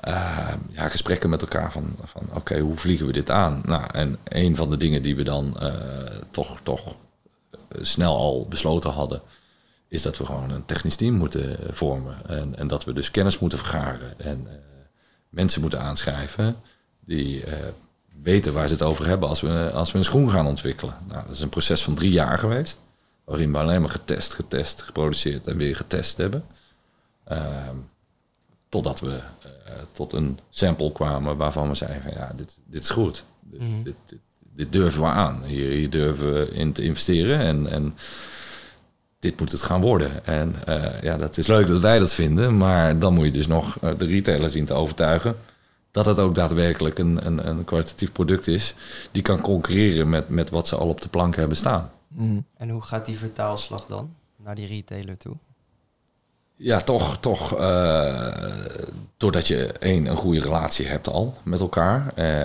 eh, ja, gesprekken met elkaar van, van oké, hoe vliegen we dit aan? Nou, en een van de dingen die we dan eh, toch, toch snel al besloten hadden, is dat we gewoon een technisch team moeten vormen. En, en dat we dus kennis moeten vergaren en mensen moeten aanschrijven die weten waar ze het over hebben als we, als we een schoen gaan ontwikkelen. Nou, dat is een proces van drie jaar geweest, waarin we alleen maar getest, getest, geproduceerd en weer getest hebben. Ehm, totdat we eh, tot een sample kwamen waarvan we zeiden van ja, dit, dit is goed. Dit, Mhm. dit, dit, dit durven we aan. Hier, hier durven we in te investeren en, en dit moet het gaan worden. En eh, ja, dat is leuk dat wij dat vinden, maar dan moet je dus nog eh, de retailer zien te overtuigen dat het ook daadwerkelijk een, een, een kwalitatief product is die kan concurreren met, met wat ze al op de plank hebben staan. Mhm. En hoe gaat die vertaalslag dan naar die retailer toe? Ja, toch, toch eh, doordat je één, een goede relatie hebt al met elkaar. Eh,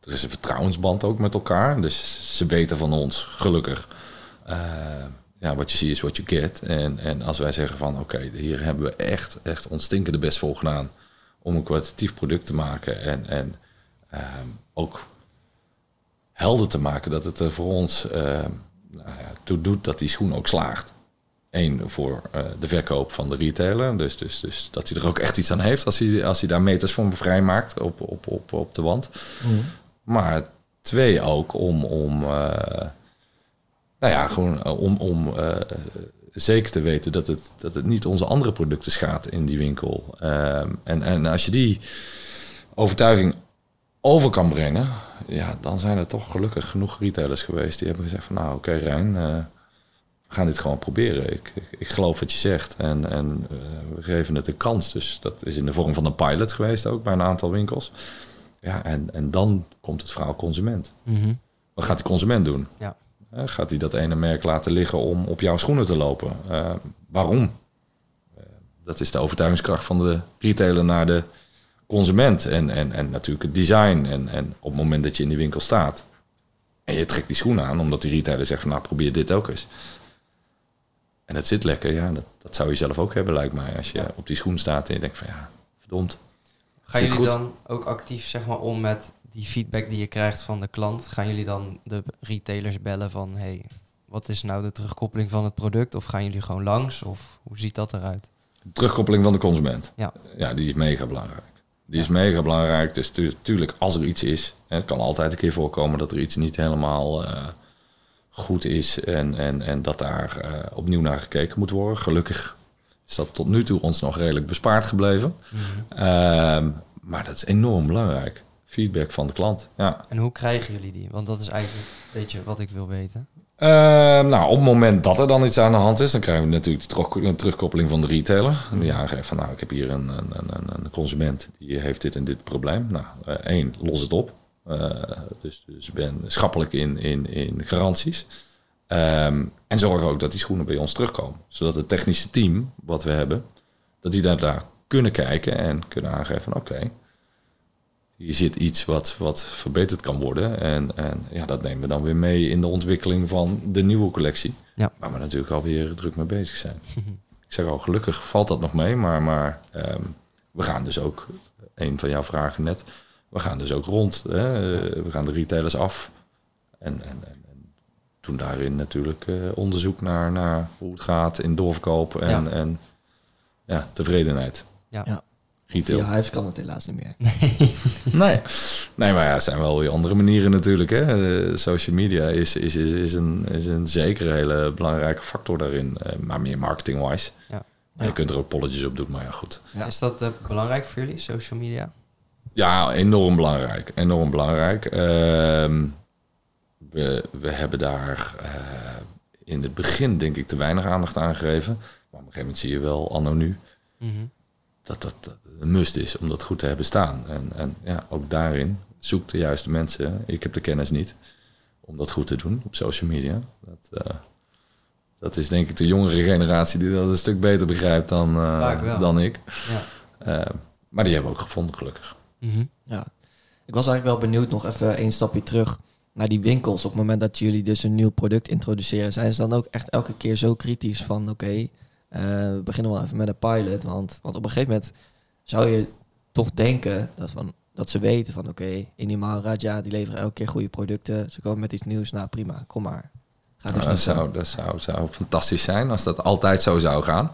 er is een vertrouwensband ook met elkaar. Dus ze weten van ons, gelukkig. eh, ja, wat je ziet is wat je get. En, en als wij zeggen van oké, hier hebben we echt, echt ons stinkende best voor gedaan om een kwalitatief product te maken. En, en ehm, ook helder te maken dat het er voor ons eh, nou ja, toe doet dat die schoen ook slaagt. Eén, voor eh, de verkoop van de retailer. Dus, dus, dus dat hij er ook echt iets aan heeft als hij, als hij daar meters van vrij maakt op, op, op, op de wand. Mhm. Maar twee ook om, om eh, nou ja, gewoon eh, om, om eh, zeker te weten dat het, dat het niet onze andere producten schaadt in die winkel. Ehm, en, en als je die overtuiging over kan brengen, ja, dan zijn er toch gelukkig genoeg retailers geweest die hebben gezegd van nou oké Rijn, eh, we gaan dit gewoon proberen. Ik, ik, ik geloof wat je zegt en, en eh, we geven het een kans. Dus dat is in de vorm van een pilot geweest ook bij een aantal winkels. Ja, en, en dan komt het verhaal consument. Wat gaat die consument doen? Ja. Gaat hij dat ene merk laten liggen om op jouw schoenen te lopen? Eh, waarom? Eh, dat is de overtuigingskracht van de retailer naar de consument. En, en, en natuurlijk het design. En, en op het moment dat je in die winkel staat en je trekt die schoenen aan, omdat die retailer zegt van nou probeer dit ook eens. En het zit lekker, ja, dat, dat zou je zelf ook hebben, lijkt mij. Als je op die schoen staat en je denkt van ja, verdomd. Gaan jullie goed. dan ook actief zeg maar, om met die feedback die je krijgt van de klant? Gaan jullie dan de retailers bellen van hey, wat is nou de terugkoppeling van het product? Of gaan jullie gewoon langs? Of hoe ziet dat eruit? Terugkoppeling van de consument. Ja. Ja, die is mega belangrijk. Die is mega belangrijk. Dus tu- tuurlijk, als er iets is, hè, het kan altijd een keer voorkomen dat er iets niet helemaal eh, goed is en, en, en dat daar eh, opnieuw naar gekeken moet worden. Gelukkig is dat tot nu toe ons nog redelijk bespaard gebleven. Ehm, maar dat is enorm belangrijk. Feedback van de klant. Ja. En hoe krijgen jullie die? Want dat is eigenlijk een beetje wat ik wil weten. Ehm, nou, op het moment dat er dan iets aan de hand is, dan krijgen we natuurlijk de terugkoppeling van de retailer. Die aangeeft van, nou, ik heb hier een, een, een, een consument die heeft dit en dit probleem. Nou, eh, één, los het op. Eh, dus, dus ben schappelijk in, in, in garanties. Ehm, en zorg ook dat die schoenen bij ons terugkomen. Zodat het technische team wat we hebben, dat die daar, daar kunnen kijken en kunnen aangeven van, oké, hier zit iets wat, wat verbeterd kan worden. En, en ja, dat nemen we dan weer mee in de ontwikkeling van de nieuwe collectie. Ja. Waar we natuurlijk alweer druk mee bezig zijn. Ik zeg al, gelukkig valt dat nog mee. Maar, maar ehm, we gaan dus ook, een van jouw vragen net, we gaan dus ook rond. Hè? We gaan de retailers af. En, en, en, en doen daarin natuurlijk eh, onderzoek naar, naar hoe het gaat in doorverkoop en ja. en ja, tevredenheid. Ja. Ja. Retail. Via huis kan het helaas niet meer. Nee. nee, maar ja, er zijn wel weer andere manieren natuurlijk. Hè. Eh, social media is, is, is, is, een, is een zeker hele belangrijke factor daarin. Eh, maar meer marketing-wise. Ja. Ja, Je kunt er ook polletjes op doen, maar ja, goed. Ja. Is dat eh, belangrijk voor jullie, social media? Ja, enorm belangrijk. Enorm belangrijk. Ehm, we, we hebben daar eh, in het begin denk ik te weinig aandacht aan gegeven. Maar op een gegeven moment zie je wel, anno nu, Mhm. dat dat dat een must is om dat goed te hebben staan. En, en ja, ook daarin zoek de juiste mensen. Ik heb de kennis niet om dat goed te doen op social media. Dat, eh, dat is denk ik de jongere generatie die dat een stuk beter begrijpt dan, eh, dan ik. Ja. Eh, maar die hebben we ook gevonden, gelukkig. Mhm. Ja. Ik was eigenlijk wel benieuwd nog even een stapje terug naar die winkels. Op het moment dat jullie dus een nieuw product introduceren, zijn ze dan ook echt elke keer zo kritisch van oké, eh, we beginnen wel even met een pilot. Want, want op een gegeven moment zou je toch denken dat, van, dat ze weten van oké, Inimal Raja, die leveren elke keer goede producten. Ze komen met iets nieuws, nou prima, kom maar. Gaat dus Nou, dat, zo. zou, dat zou, zou fantastisch zijn als dat altijd zo zou gaan.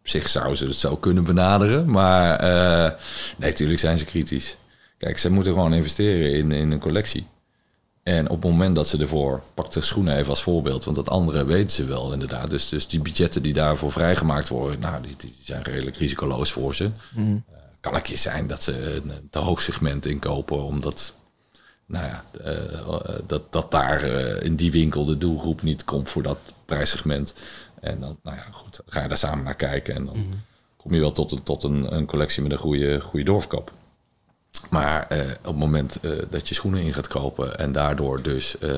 Op zich zouden ze het zo kunnen benaderen. Maar eh, nee, natuurlijk zijn ze kritisch. Kijk, ze moeten gewoon investeren in, in een collectie. En op het moment dat ze ervoor, pak de schoenen even als voorbeeld, want dat andere weten ze wel inderdaad. Dus, dus die budgetten die daarvoor vrijgemaakt worden, nou, die, die zijn redelijk risicoloos voor ze. Mhm. Kan een keer zijn dat ze een te hoog segment inkopen, omdat nou ja, eh, dat, dat daar eh, in die winkel de doelgroep niet komt voor dat prijssegment. En dan, nou ja, goed, ga je daar samen naar kijken en dan Mhm. kom je wel tot, een- tot een, een collectie met een goede, goede doorverkoop. Maar eh, op het moment eh, dat je schoenen in gaat kopen en daardoor dus eh,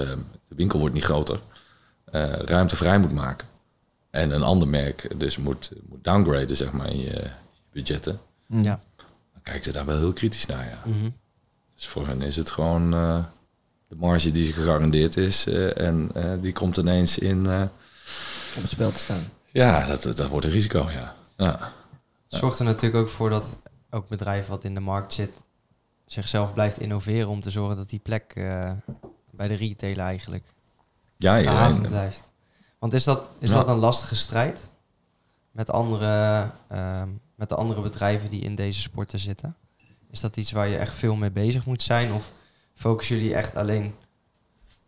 de winkel wordt niet groter, eh, ruimte vrij moet maken. En een ander merk dus moet, moet downgraden, zeg maar, in je, je budgetten. Ja. Dan kijken ze daar wel heel kritisch naar, ja. Mhm. Dus voor hen is het gewoon eh, de marge die ze gegarandeerd is. eh, en die komt ineens in. eh, Op het spel te staan. ja, dat, dat wordt een risico, ja. ja. Het zorgt er natuurlijk ook voor dat elk bedrijf wat in de markt zit zichzelf blijft innoveren om te zorgen dat die plek eh, bij de retailer eigenlijk Ja, gehavend iedereen. blijft. Want is dat, is Ja. dat een lastige strijd met, andere, ehm, met de andere bedrijven die in deze sporten zitten? Is dat iets waar je echt veel mee bezig moet zijn? Of focussen jullie echt alleen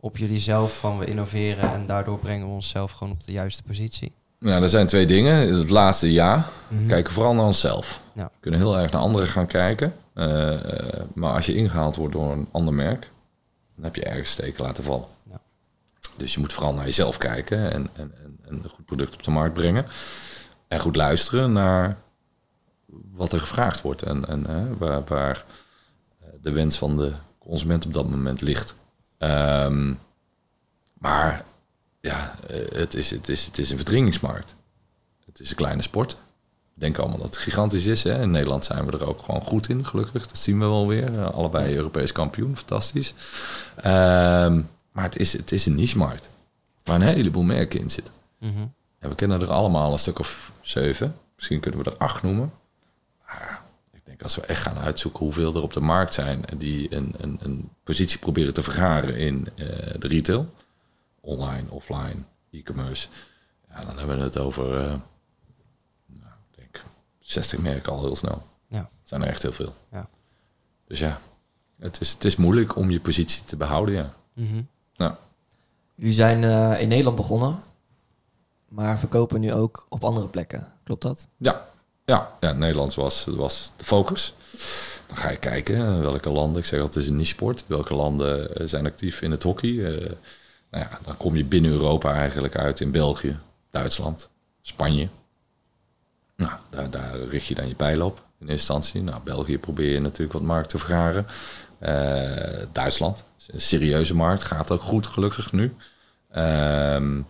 op jullie zelf van we innoveren en daardoor brengen we onszelf gewoon op de juiste positie? Nou, er zijn twee dingen. Het laatste ja. Mhm. Kijken vooral naar onszelf. Ja. We kunnen heel erg naar anderen gaan kijken. Eh, eh, maar als je ingehaald wordt door een ander merk, dan heb je ergens steken laten vallen. Ja. Dus je moet vooral naar jezelf kijken en, en, en, en een goed product op de markt brengen. En goed luisteren naar wat er gevraagd wordt en, en waar, waar eh, de wens van de consument op dat moment ligt. Ehm, maar ja, het is, het, is, het is een verdringingsmarkt. Het is een kleine sport. Denken allemaal dat het gigantisch is. Hè? In Nederland zijn we er ook gewoon goed in, gelukkig. Dat zien we wel weer. Eh, allebei Europees kampioen, fantastisch. Ehm, maar het is, het is een niche-markt. Waar een heleboel merken in zitten. Mhm. We kennen er allemaal een stuk of zeven. Misschien kunnen we er acht noemen. Maar ik denk als we echt gaan uitzoeken hoeveel er op de markt zijn... die een, een, een positie proberen te vergaren in eh, de retail. Online, offline, e-commerce. Ja, dan hebben we het over... eh, 60 merken al heel snel. Ja. Het zijn er echt heel veel. Ja. Dus ja, het is, het is moeilijk om je positie te behouden, ja. Mhm. Jullie zijn eh, in Nederland begonnen, maar verkopen nu ook op andere plekken. Klopt dat? Ja, ja, ja Nederlands was, was de focus. Dan ga je kijken eh, welke landen, ik zeg altijd het is een niche sport, welke landen eh, zijn actief in het hockey. Eh, nou ja, dan kom je binnen Europa eigenlijk uit in België, Duitsland, Spanje. Nou, daar, daar richt je dan je pijl op in eerste instantie. Nou, België probeer je natuurlijk wat markt te vergaren. Eh, Duitsland, een serieuze markt, gaat ook goed gelukkig nu. Ehm,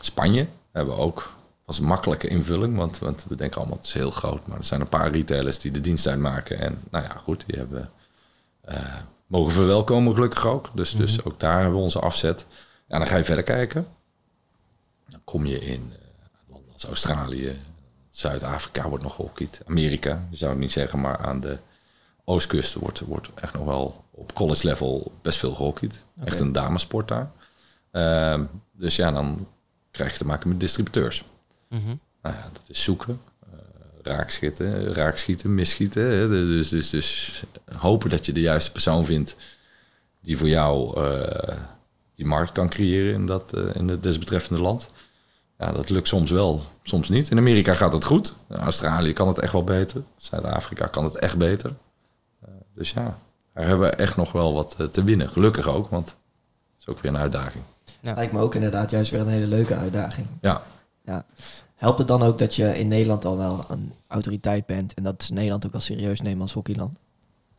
Spanje hebben we ook was een makkelijke invulling, want, want we denken allemaal het is heel groot, maar er zijn een paar retailers die de dienst uitmaken. En nou ja, goed, die hebben eh, mogen verwelkomen gelukkig ook. Dus, dus ook daar hebben we onze afzet. Ja, dan ga je verder kijken. Dan kom je in eh, landen als Australië, Zuid-Afrika wordt nog gehockeyd, Amerika, je zou het niet zeggen, maar aan de oostkust wordt, wordt echt nog wel op college level best veel gehockeyd. Echt een damesport daar. Ehm, dus ja, dan krijg je te maken met distributeurs. Mhm. Nou ja, dat is zoeken, eh, raakschieten, raakschieten, misschieten. Hè. Dus, dus, dus hopen dat je de juiste persoon vindt die voor jou eh, die markt kan creëren in, dat, eh, in het desbetreffende land. Ja, dat lukt soms wel, soms niet. In Amerika gaat het goed. In Australië kan het echt wel beter. Zuid-Afrika kan het echt beter. Eh, dus ja, daar hebben we echt nog wel wat eh, te winnen. Gelukkig ook, want het is ook weer een uitdaging. Ja. Lijkt me ook inderdaad juist weer een hele leuke uitdaging. Ja, Ja. Helpt het dan ook dat je in Nederland al wel een autoriteit bent en dat Nederland ook wel serieus nemen als hockeyland?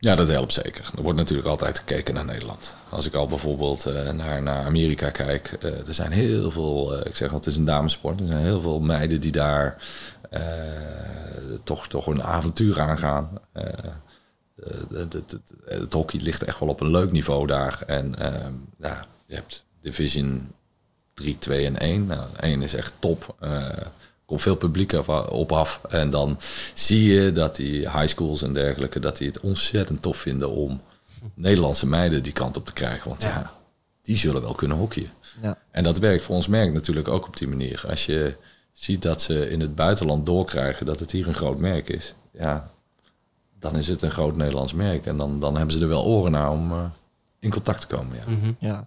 Ja, dat helpt zeker. Er wordt natuurlijk altijd gekeken naar Nederland. Als ik al bijvoorbeeld eh, naar, naar Amerika kijk, eh, er zijn heel veel, eh, ik zeg al, het is een damesport, er zijn heel veel meiden die daar toch, toch een avontuur aangaan. De- de- het hockey ligt echt wel op een leuk niveau daar. En ja, je hebt Division 3, 2 en 1. Nou, 1 is echt top. Komt veel publiek op af. En dan zie je dat die high schools en dergelijke... dat die het ontzettend tof vinden om Nederlandse meiden die kant op te krijgen. Want ja, Ja. die zullen wel kunnen hockeyen. Ja. En dat werkt voor ons merk natuurlijk ook op die manier. Als je ziet dat ze in het buitenland doorkrijgen dat het hier een groot merk is... ja, dan is het een groot Nederlands merk. En dan, dan hebben ze er wel oren naar om eh, in contact te komen. Ja. Mhm. Ja,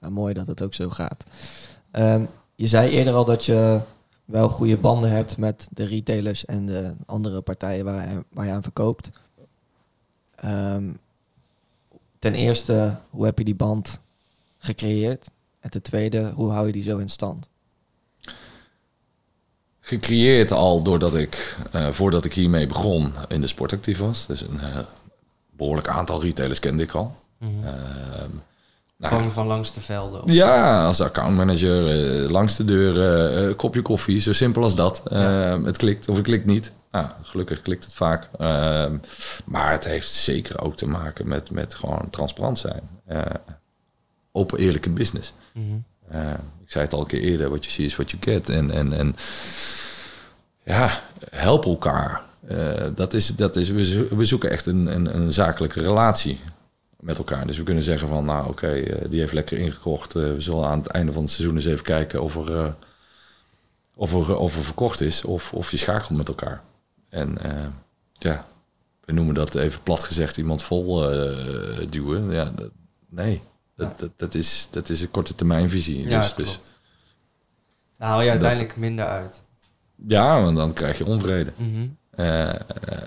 Ja, mooi dat het ook zo gaat. Ehm, je zei eerder al dat je wel goede banden hebt met de retailers en de andere partijen waar je, waar je aan verkoopt. Ehm, ten eerste, hoe heb je die band gecreëerd? En ten tweede, hoe hou je die zo in stand? Gecreëerd al doordat ik, eh, voordat ik hiermee begon, in de sport actief was. Dus een eh, behoorlijk aantal retailers kende ik al. Mhm. Ehm, nou, Gewoon van langs de velden. of- Ja, als accountmanager, eh, langs de deur, eh, eh, kopje koffie, zo simpel als dat. Ja. Ehm, het klikt of het klikt niet. Nou, gelukkig klikt het vaak. Ehm, maar het heeft zeker ook te maken met, met gewoon transparant zijn. Open, eerlijke business. Mhm. Eh, ik zei het al een keer eerder, what you see is what you get. En, en, en ja, help elkaar. Dat is, dat is, we, zo- we zoeken echt een, een, een zakelijke relatie met elkaar. Dus we kunnen zeggen van, nou oké, eh, die heeft lekker ingekocht. Eh, we zullen aan het einde van het seizoen eens even kijken of er, eh, of er, of er verkocht is. Of, of je schakelt met elkaar. En ja, we noemen dat even plat gezegd iemand vol duwen. Ja, dat- nee, dat, dat, dat, is, dat is een korte termijn visie. Ja, dus, dus. Daar haal je uiteindelijk minder uit. ja, want dan krijg je onvrede. Mhm. Eh,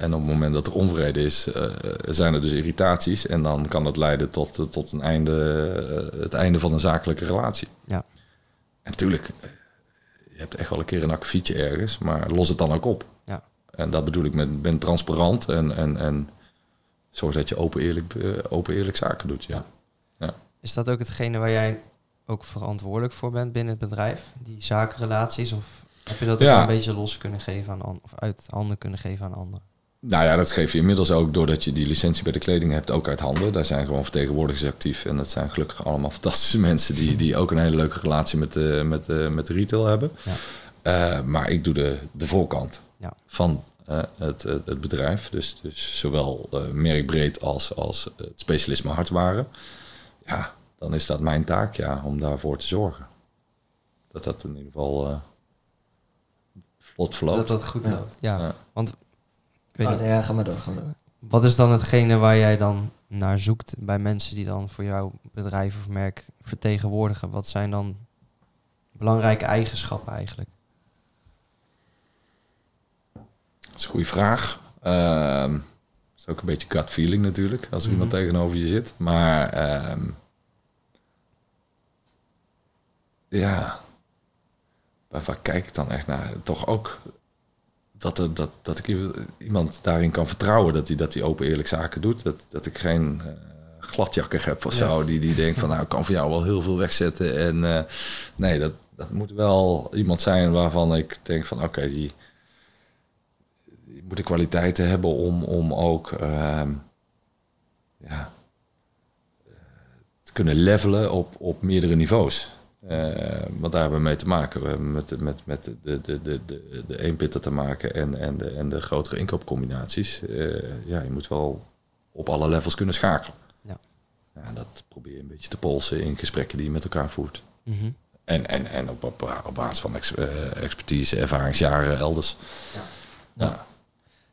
en op het moment dat er onvrede is, eh, zijn er dus irritaties. En dan kan dat leiden tot, tot een einde, eh, het einde van een zakelijke relatie. Ja. En natuurlijk, eh, je hebt echt wel een keer een akkefietje ergens, maar los het dan ook op. Ja. En dat bedoel ik met ben transparant en, en, en zorg dat je open eerlijk, eh, open eerlijk zaken doet. Ja. Is dat ook hetgene waar jij ook verantwoordelijk voor bent binnen het bedrijf? Die zakenrelaties? Of heb je dat ook Ja. een beetje los kunnen geven aan an- of uit handen kunnen geven aan anderen? Nou ja, dat geef je inmiddels ook doordat je die licentie bij de kleding hebt, ook uit handen. Daar zijn gewoon vertegenwoordigers actief. En dat zijn gelukkig allemaal fantastische mensen die, die ook een hele leuke relatie met de, met de, met de retail hebben. Ja. Eh, maar ik doe de, de voorkant Ja. van eh, het, het, het bedrijf. Dus, dus zowel eh, merkbreed als, als het specialisme hardwaren. Ja, dan is dat mijn taak ja, om daarvoor te zorgen. Dat dat in ieder geval vlot verloopt. Dat dat goed Ja. loopt. Ja, Ja. want ik weet Ah, niet, nee, ja, ga maar door, ga maar door. wat is dan hetgene waar jij dan naar zoekt bij mensen die dan voor jouw bedrijf of merk vertegenwoordigen? Wat zijn dan belangrijke eigenschappen eigenlijk? Dat is een goede vraag. Ehm is ook een beetje gut feeling natuurlijk, als er iemand Mhm. tegenover je zit. Maar ehm, ja, waar, waar kijk ik dan echt naar? Toch ook dat, er, dat, dat ik iemand daarin kan vertrouwen dat hij dat hij open eerlijk zaken doet. Dat, dat ik geen eh, gladjakker heb of Ja. zo, die, die denkt van nou, ik kan voor jou wel heel veel wegzetten. En eh, nee, dat, dat moet wel iemand zijn waarvan ik denk van oké, die je moet de kwaliteiten hebben om, om ook ehm, ja, eh, te kunnen levelen op, op meerdere niveaus. Eh, want daar hebben we mee te maken. We hebben met, de- met, met de, de, de, de, de eenpitten te maken en, en, de, en de grotere inkoopcombinaties. Eh, ja, je moet wel op alle levels kunnen schakelen. Ja. Ja, dat probeer je een beetje te polsen in gesprekken die je met elkaar voert. Mhm. En, en, en op, op, op basis van ex- eh, expertise, ervaringsjaren elders. Ja.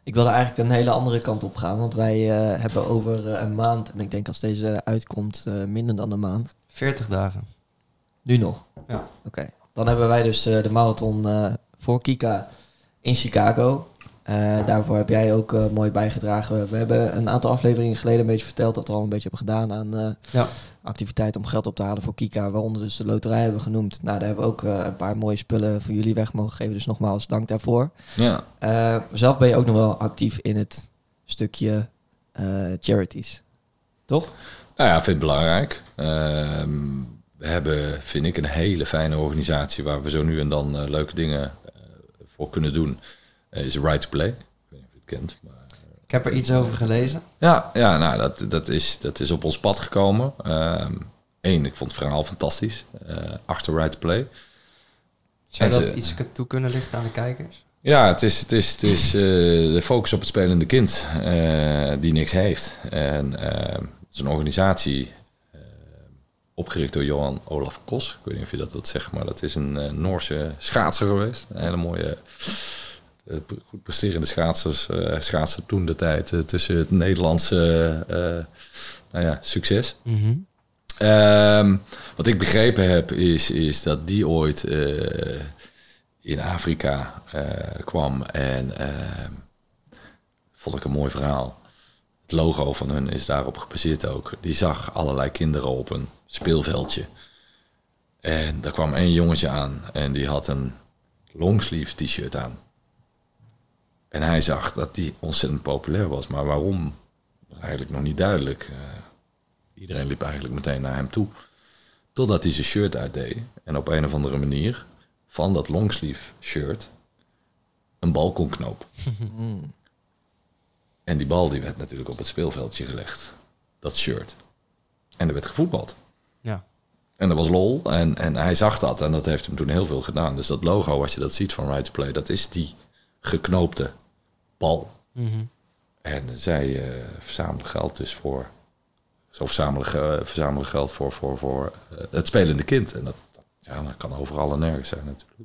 Ik wilde eigenlijk een hele andere kant op gaan. Want wij eh, hebben over een maand, en ik denk als deze uitkomt, eh, minder dan een maand. 40 dagen. Nu nog? Ja. Oké. Dan hebben wij dus eh, de marathon eh, voor Kika in Chicago. Eh, daarvoor heb jij ook mooi bijgedragen. We hebben een aantal afleveringen geleden een beetje verteld dat we al een beetje hebben gedaan aan eh, Ja. activiteiten om geld op te halen voor Kika. Waaronder dus de loterij hebben we genoemd. Nou, daar hebben we ook een paar mooie spullen voor jullie weg mogen geven. Dus nogmaals dank daarvoor. ja. Zelf ben je ook nog wel actief in het stukje charities. Toch? Nou ja, vind het belangrijk. Ehm, we hebben, vind ik, een hele fijne organisatie waar we zo nu en dan eh, leuke dingen eh, voor kunnen doen. Eh, is Right to Play. Ik weet niet of je het kent. Maar... Ik heb er iets over gelezen. Ja, ja nou, dat, dat, is, dat is op ons pad gekomen. Eén, ik vond het verhaal fantastisch. achter Right to Play. Zou je dat ze- iets toe kunnen lichten aan de kijkers? Ja, het is, het is, het is de focus op het spelende kind die niks heeft. En eh, het is een organisatie opgericht door Johan Olaf Kos. Ik weet niet of je dat wilt zeggen, maar dat is een eh, Noorse schaatser geweest. Een hele mooie, eh, goed presterende schaatsers. eh schaatser toen de tijd tussen het Nederlandse nou ja, succes. Mhm. Ehm, wat ik begrepen heb is, is dat die ooit in Afrika kwam en ehm, vond ik een mooi verhaal. Logo van hun is daarop gebaseerd ook. Die zag allerlei kinderen op een speelveldje. En daar kwam één jongetje aan en die had een longsleeve t-shirt aan. En hij zag dat die ontzettend populair was, maar waarom was eigenlijk nog niet duidelijk. Eh, Iedereen liep eigenlijk meteen naar hem toe. Totdat hij zijn shirt uitdeed. En op een of andere manier van dat longsleeve shirt een bal kon knopen. En die bal die werd natuurlijk op het speelveldje gelegd. Dat shirt. En er werd gevoetbald. Ja. En dat was lol. En, en hij zag dat. En dat heeft hem toen heel veel gedaan. Dus dat logo, als je dat ziet van Right to Play, dat is die geknoopte bal. Mhm. En zij eh, verzamelen geld dus voor. Zo verzamelen, ge- verzamelen geld voor, voor, voor eh, het spelende kind. En dat, dat, ja, dat kan overal en nergens zijn natuurlijk.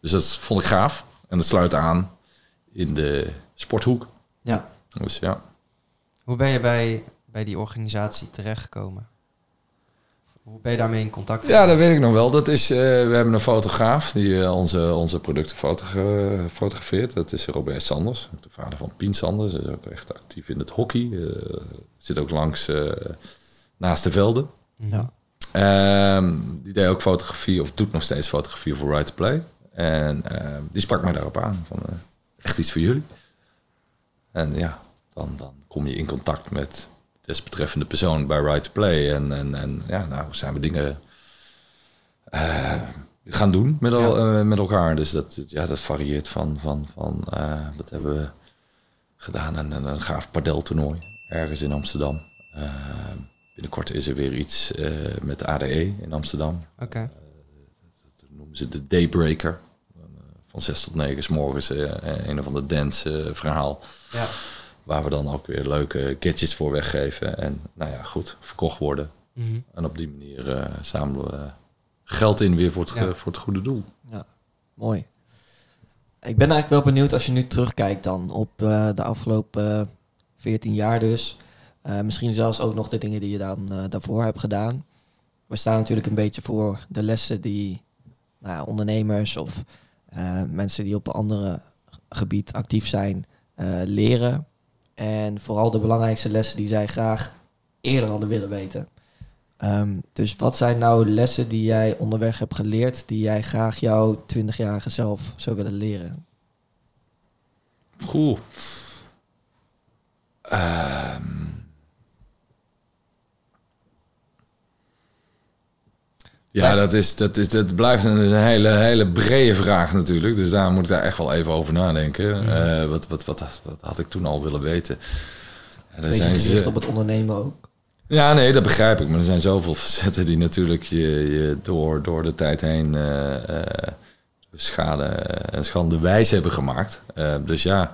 Dus dat vond ik gaaf. En dat sluit aan in de sporthoek. Ja. Dus ja. Hoe ben je bij, bij die organisatie terechtgekomen? Hoe ben je daarmee in contact Ja, dat weet ik nog wel. Dat is, eh, we hebben een fotograaf die eh, onze, onze producten fotogra- fotografeert. Dat is Robert Sanders, de vader van Pien Sanders. Is ook echt actief in het hockey. Eh, zit ook langs naast de velden. Ja. Ehm, die deed ook fotografie, of doet nog steeds fotografie voor Right to Play. En ehm, die sprak mij daarop aan. Van, echt iets voor jullie. En ja, dan, dan kom je in contact met desbetreffende persoon bij Right to Play. En, en, en ja, nou zijn we dingen eh, gaan doen met, el- eh, met elkaar. Dus dat, ja, dat varieert van, van, van eh, wat hebben we gedaan? Een, een, een gaaf padeltoernooi ergens in Amsterdam. Binnenkort is er weer iets met ADE in Amsterdam. Oké. Dat noemen ze de Daybreaker. Eh, Van 6 tot 9 s morgens eh, een of ander dance eh, verhaal. Ja. Waar we dan ook weer leuke gadgets voor weggeven. En nou ja, goed, verkocht worden. Mhm. En op die manier eh, zamelen we geld in weer voor het, Ja. voor het goede doel. Mooi. Ik ben eigenlijk wel benieuwd als je nu terugkijkt dan op eh, de afgelopen eh, 14 jaar dus. Eh, misschien zelfs ook nog de dingen die je dan eh, daarvoor hebt gedaan. We staan natuurlijk een beetje voor de lessen die nou ja, ondernemers of eh, mensen die op een andere gebied actief zijn eh, leren. En vooral de belangrijkste lessen die zij graag eerder hadden willen weten. Ehm, dus wat zijn nou lessen die jij onderweg hebt geleerd, die jij graag jouw 20-jarige zelf zou willen leren? Goed. Ehm. Ja, dat, is, dat, is, dat blijft een, hele, hele brede vraag natuurlijk. Dus daar moet ik daar echt wel even over nadenken. Eh, wat, wat, wat, wat had ik toen al willen weten? Ja, er Beetje zijn ze- op het ondernemen ook. ja, nee, dat begrijp ik. Maar er zijn zoveel facetten die natuurlijk je, je door, door de tijd heen eh, eh, schade en schande wijs hebben gemaakt. Dus ja,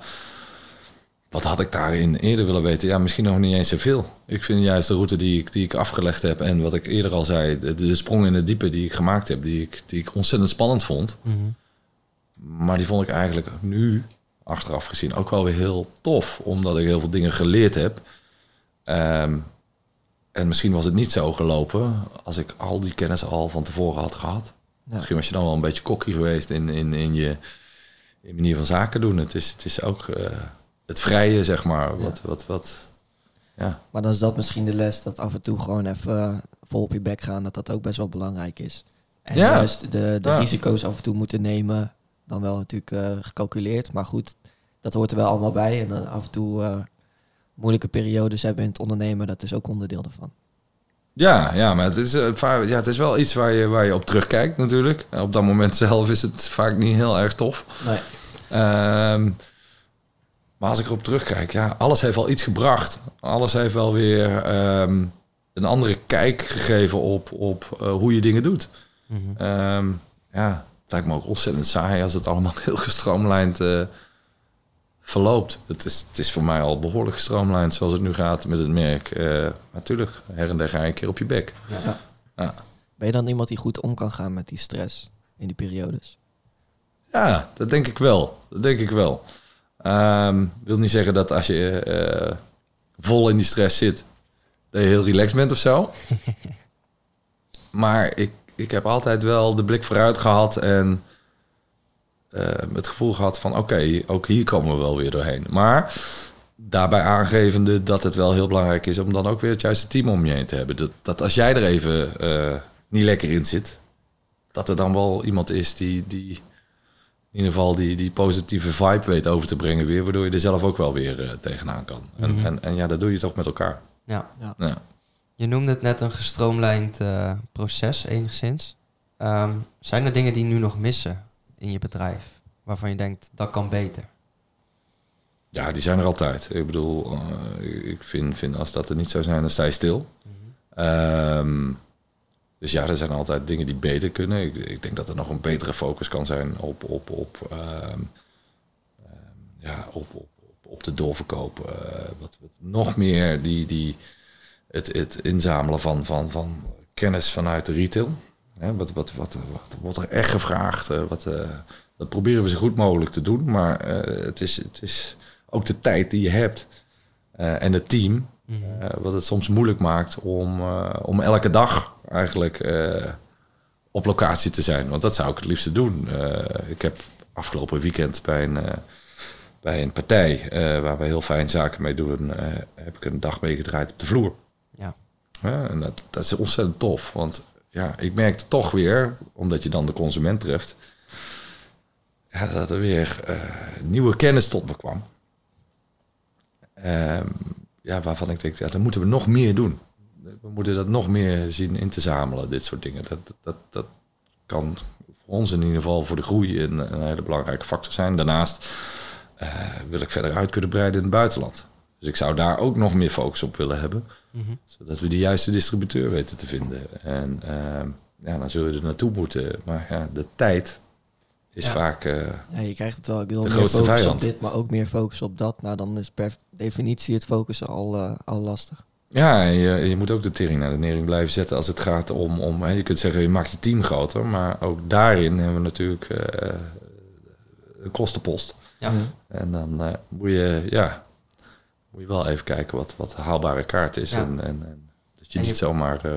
wat had ik daarin eerder willen weten? Ja, misschien nog niet eens zoveel. Ik vind juist de route die ik, die ik afgelegd heb en wat ik eerder al zei, de, de sprong in het diepe die ik gemaakt heb, die ik, die ik ontzettend spannend vond. Mhm. Maar die vond ik eigenlijk nu, achteraf gezien, ook wel weer heel tof. Omdat ik heel veel dingen geleerd heb. Ehm, en misschien was het niet zo gelopen als ik al die kennis al van tevoren had gehad. Ja. Misschien was je dan wel een beetje kokkie geweest in, in, in, je, in manier van zaken doen. Het is, het is ook eh, het vrije, zeg maar. Wat, wat, wat, ja. Maar dan is dat misschien de les dat af en toe gewoon even eh, vol op je bek gaan, dat dat ook best wel belangrijk is. En Ja. juist de, de Ja. risico's af en toe moeten nemen, dan wel natuurlijk eh, gecalculeerd. Maar goed, dat hoort er wel allemaal bij. En dan af en toe eh, moeilijke periodes hebben in het ondernemen, dat is ook onderdeel daarvan. Ja, ja, maar het is, eh, vaak- ja, het is wel iets waar je, waar je op terugkijkt natuurlijk. Op dat moment zelf is het vaak niet heel erg tof. Nee. Ehm, maar als ik erop terugkijk, ja, alles heeft wel iets gebracht. Alles heeft wel weer ehm, een andere kijk gegeven op, op eh, hoe je dingen doet. Mhm. Ehm, ja, het lijkt me ook ontzettend saai als het allemaal heel gestroomlijnd eh, verloopt. Het is, het is voor mij al behoorlijk gestroomlijnd zoals het nu gaat met het merk. Eh, natuurlijk, her en der ga je een keer op je bek. Ja. Ja. Ben je dan iemand die goed om kan gaan met die stress in die periodes? Ja, dat denk ik wel. Dat denk ik wel. Ehm wil niet zeggen dat als je eh, vol in die stress zit, dat je heel relaxed bent of zo. maar ik, ik heb altijd wel de blik vooruit gehad en eh, het gevoel gehad van oké, ook hier komen we wel weer doorheen. Maar daarbij aangevende dat het wel heel belangrijk is om dan ook weer het juiste team om je heen te hebben. Dat, dat als jij er even eh, niet lekker in zit, dat er dan wel iemand is die, die in ieder geval die, die positieve vibe weet over te brengen weer, waardoor je er zelf ook wel weer eh, tegenaan kan. En, Mhm. en, en ja, dat doe je toch met elkaar. Ja. Ja. Je noemde het net een gestroomlijnd eh, proces, enigszins. Ehm, zijn er dingen die nu nog missen in je bedrijf? Waarvan je denkt, dat kan beter? ja, die zijn er altijd. Ik bedoel, eh, ik vind, vind als dat er niet zou zijn, dan sta je stil. Ehm, dus ja, er zijn altijd dingen die beter kunnen. Ik, ik denk dat er nog een betere focus kan zijn op, op, op, ehm, ehm, ja, op, op, op, de doorverkoop. eh, wat, nog meer die, die, het, het inzamelen van, van, van kennis vanuit de retail. Hè, wat, wat, wat, wat wordt er echt gevraagd? eh, wat, eh, dat proberen we zo goed mogelijk te doen. Maar het, is, het is ook de tijd die je hebt en het team. Eh, wat het soms moeilijk maakt om, eh, om elke dag eigenlijk eh, op locatie te zijn. Want dat zou ik het liefste doen. Ik heb afgelopen weekend bij een, bij een partij waar we heel fijn zaken mee doen, heb ik een dag meegedraaid op de vloer. Ja. En dat, dat is ontzettend tof. Want ja, ik merkte toch weer, omdat je dan de consument treft, ja, dat er weer nieuwe kennis tot me kwam. Ehm, ja, waarvan ik denk, ja, dan moeten we nog meer doen. We moeten dat nog meer zien in te zamelen, dit soort dingen. Dat, dat, dat kan voor ons in ieder geval voor de groei een, een hele belangrijke factor zijn. Daarnaast eh, wil ik verder uit kunnen breiden in het buitenland. Dus ik zou daar ook nog meer focus op willen hebben. Mhm. Zodat we de juiste distributeur weten te vinden. En ehm, ja, dan zullen we er naartoe moeten. Maar ja, de tijd is Ja. vaak... eh, Ja, je krijgt het wel. Ik wil De meer grootste focus vijand. op dit, maar ook meer focus op dat. Nou, dan is per definitie het focussen al, eh, al lastig. Ja, en je, je moet ook de tering naar de nering blijven zetten als het gaat om, om hè, je kunt zeggen je maakt je team groter, maar ook daarin hebben we natuurlijk eh, een kostenpost. Ja. Mhm. En dan eh, moet je, ja, moet je wel even kijken wat, wat de haalbare kaart is. Ja. En, en, en dat je En je- niet zomaar, eh,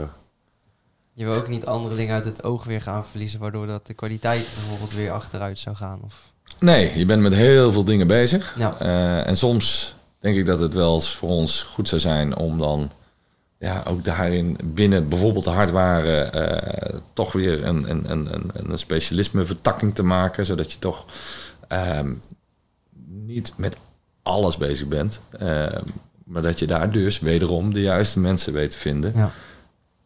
Je wil ook niet andere dingen uit het oog weer gaan verliezen, waardoor dat de kwaliteit bijvoorbeeld weer achteruit zou gaan. Of... nee, je bent met heel veel dingen bezig. Ja. Eh, en soms denk ik dat het wel eens voor ons goed zou zijn om dan ja, ook daarin binnen bijvoorbeeld de hardware eh, toch weer een, een, een, een, een specialisme vertakking te maken, zodat je toch ehm, niet met alles bezig bent, ehm, maar dat je daar dus wederom de juiste mensen weet te vinden, Ja.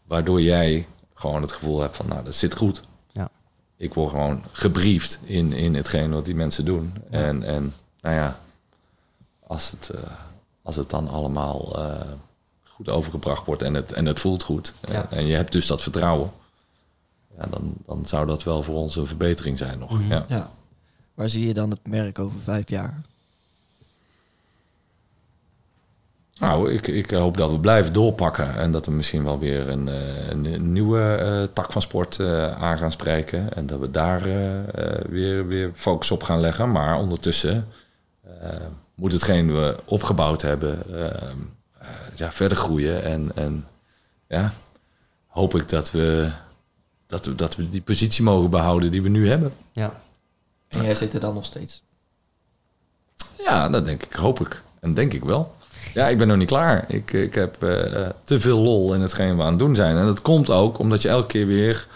waardoor jij gewoon het gevoel hebt van nou dat zit goed. Ja. Ik word gewoon gebriefd in, in hetgeen wat die mensen doen. Ja. En, en nou ja, als het, eh, als het dan allemaal eh, goed overgebracht wordt en het, en het voelt goed. eh, Ja. en je hebt dus dat vertrouwen. Ja, dan, dan zou dat wel voor ons een verbetering zijn nog. Mhm. Ja. Ja. Waar zie je dan het merk over vijf jaar? Nou, ik, ik hoop dat we blijven doorpakken en dat we misschien wel weer een, eh, een, een nieuwe eh, tak van sport eh, aan gaan spreken. En dat we daar eh, eh, weer, weer focus op gaan leggen. Maar ondertussen eh, moet hetgeen we opgebouwd hebben ja, verder groeien. En, en ja, hoop ik dat we, dat, we, dat we die positie mogen behouden die we nu hebben. Ja, En jij zit er dan nog steeds. Ja, dat denk ik, hoop ik. En denk ik wel. Ja, ik ben nog niet klaar. Ik, ik heb eh, te veel lol in hetgeen we aan het doen zijn. En dat komt ook omdat je elke keer weer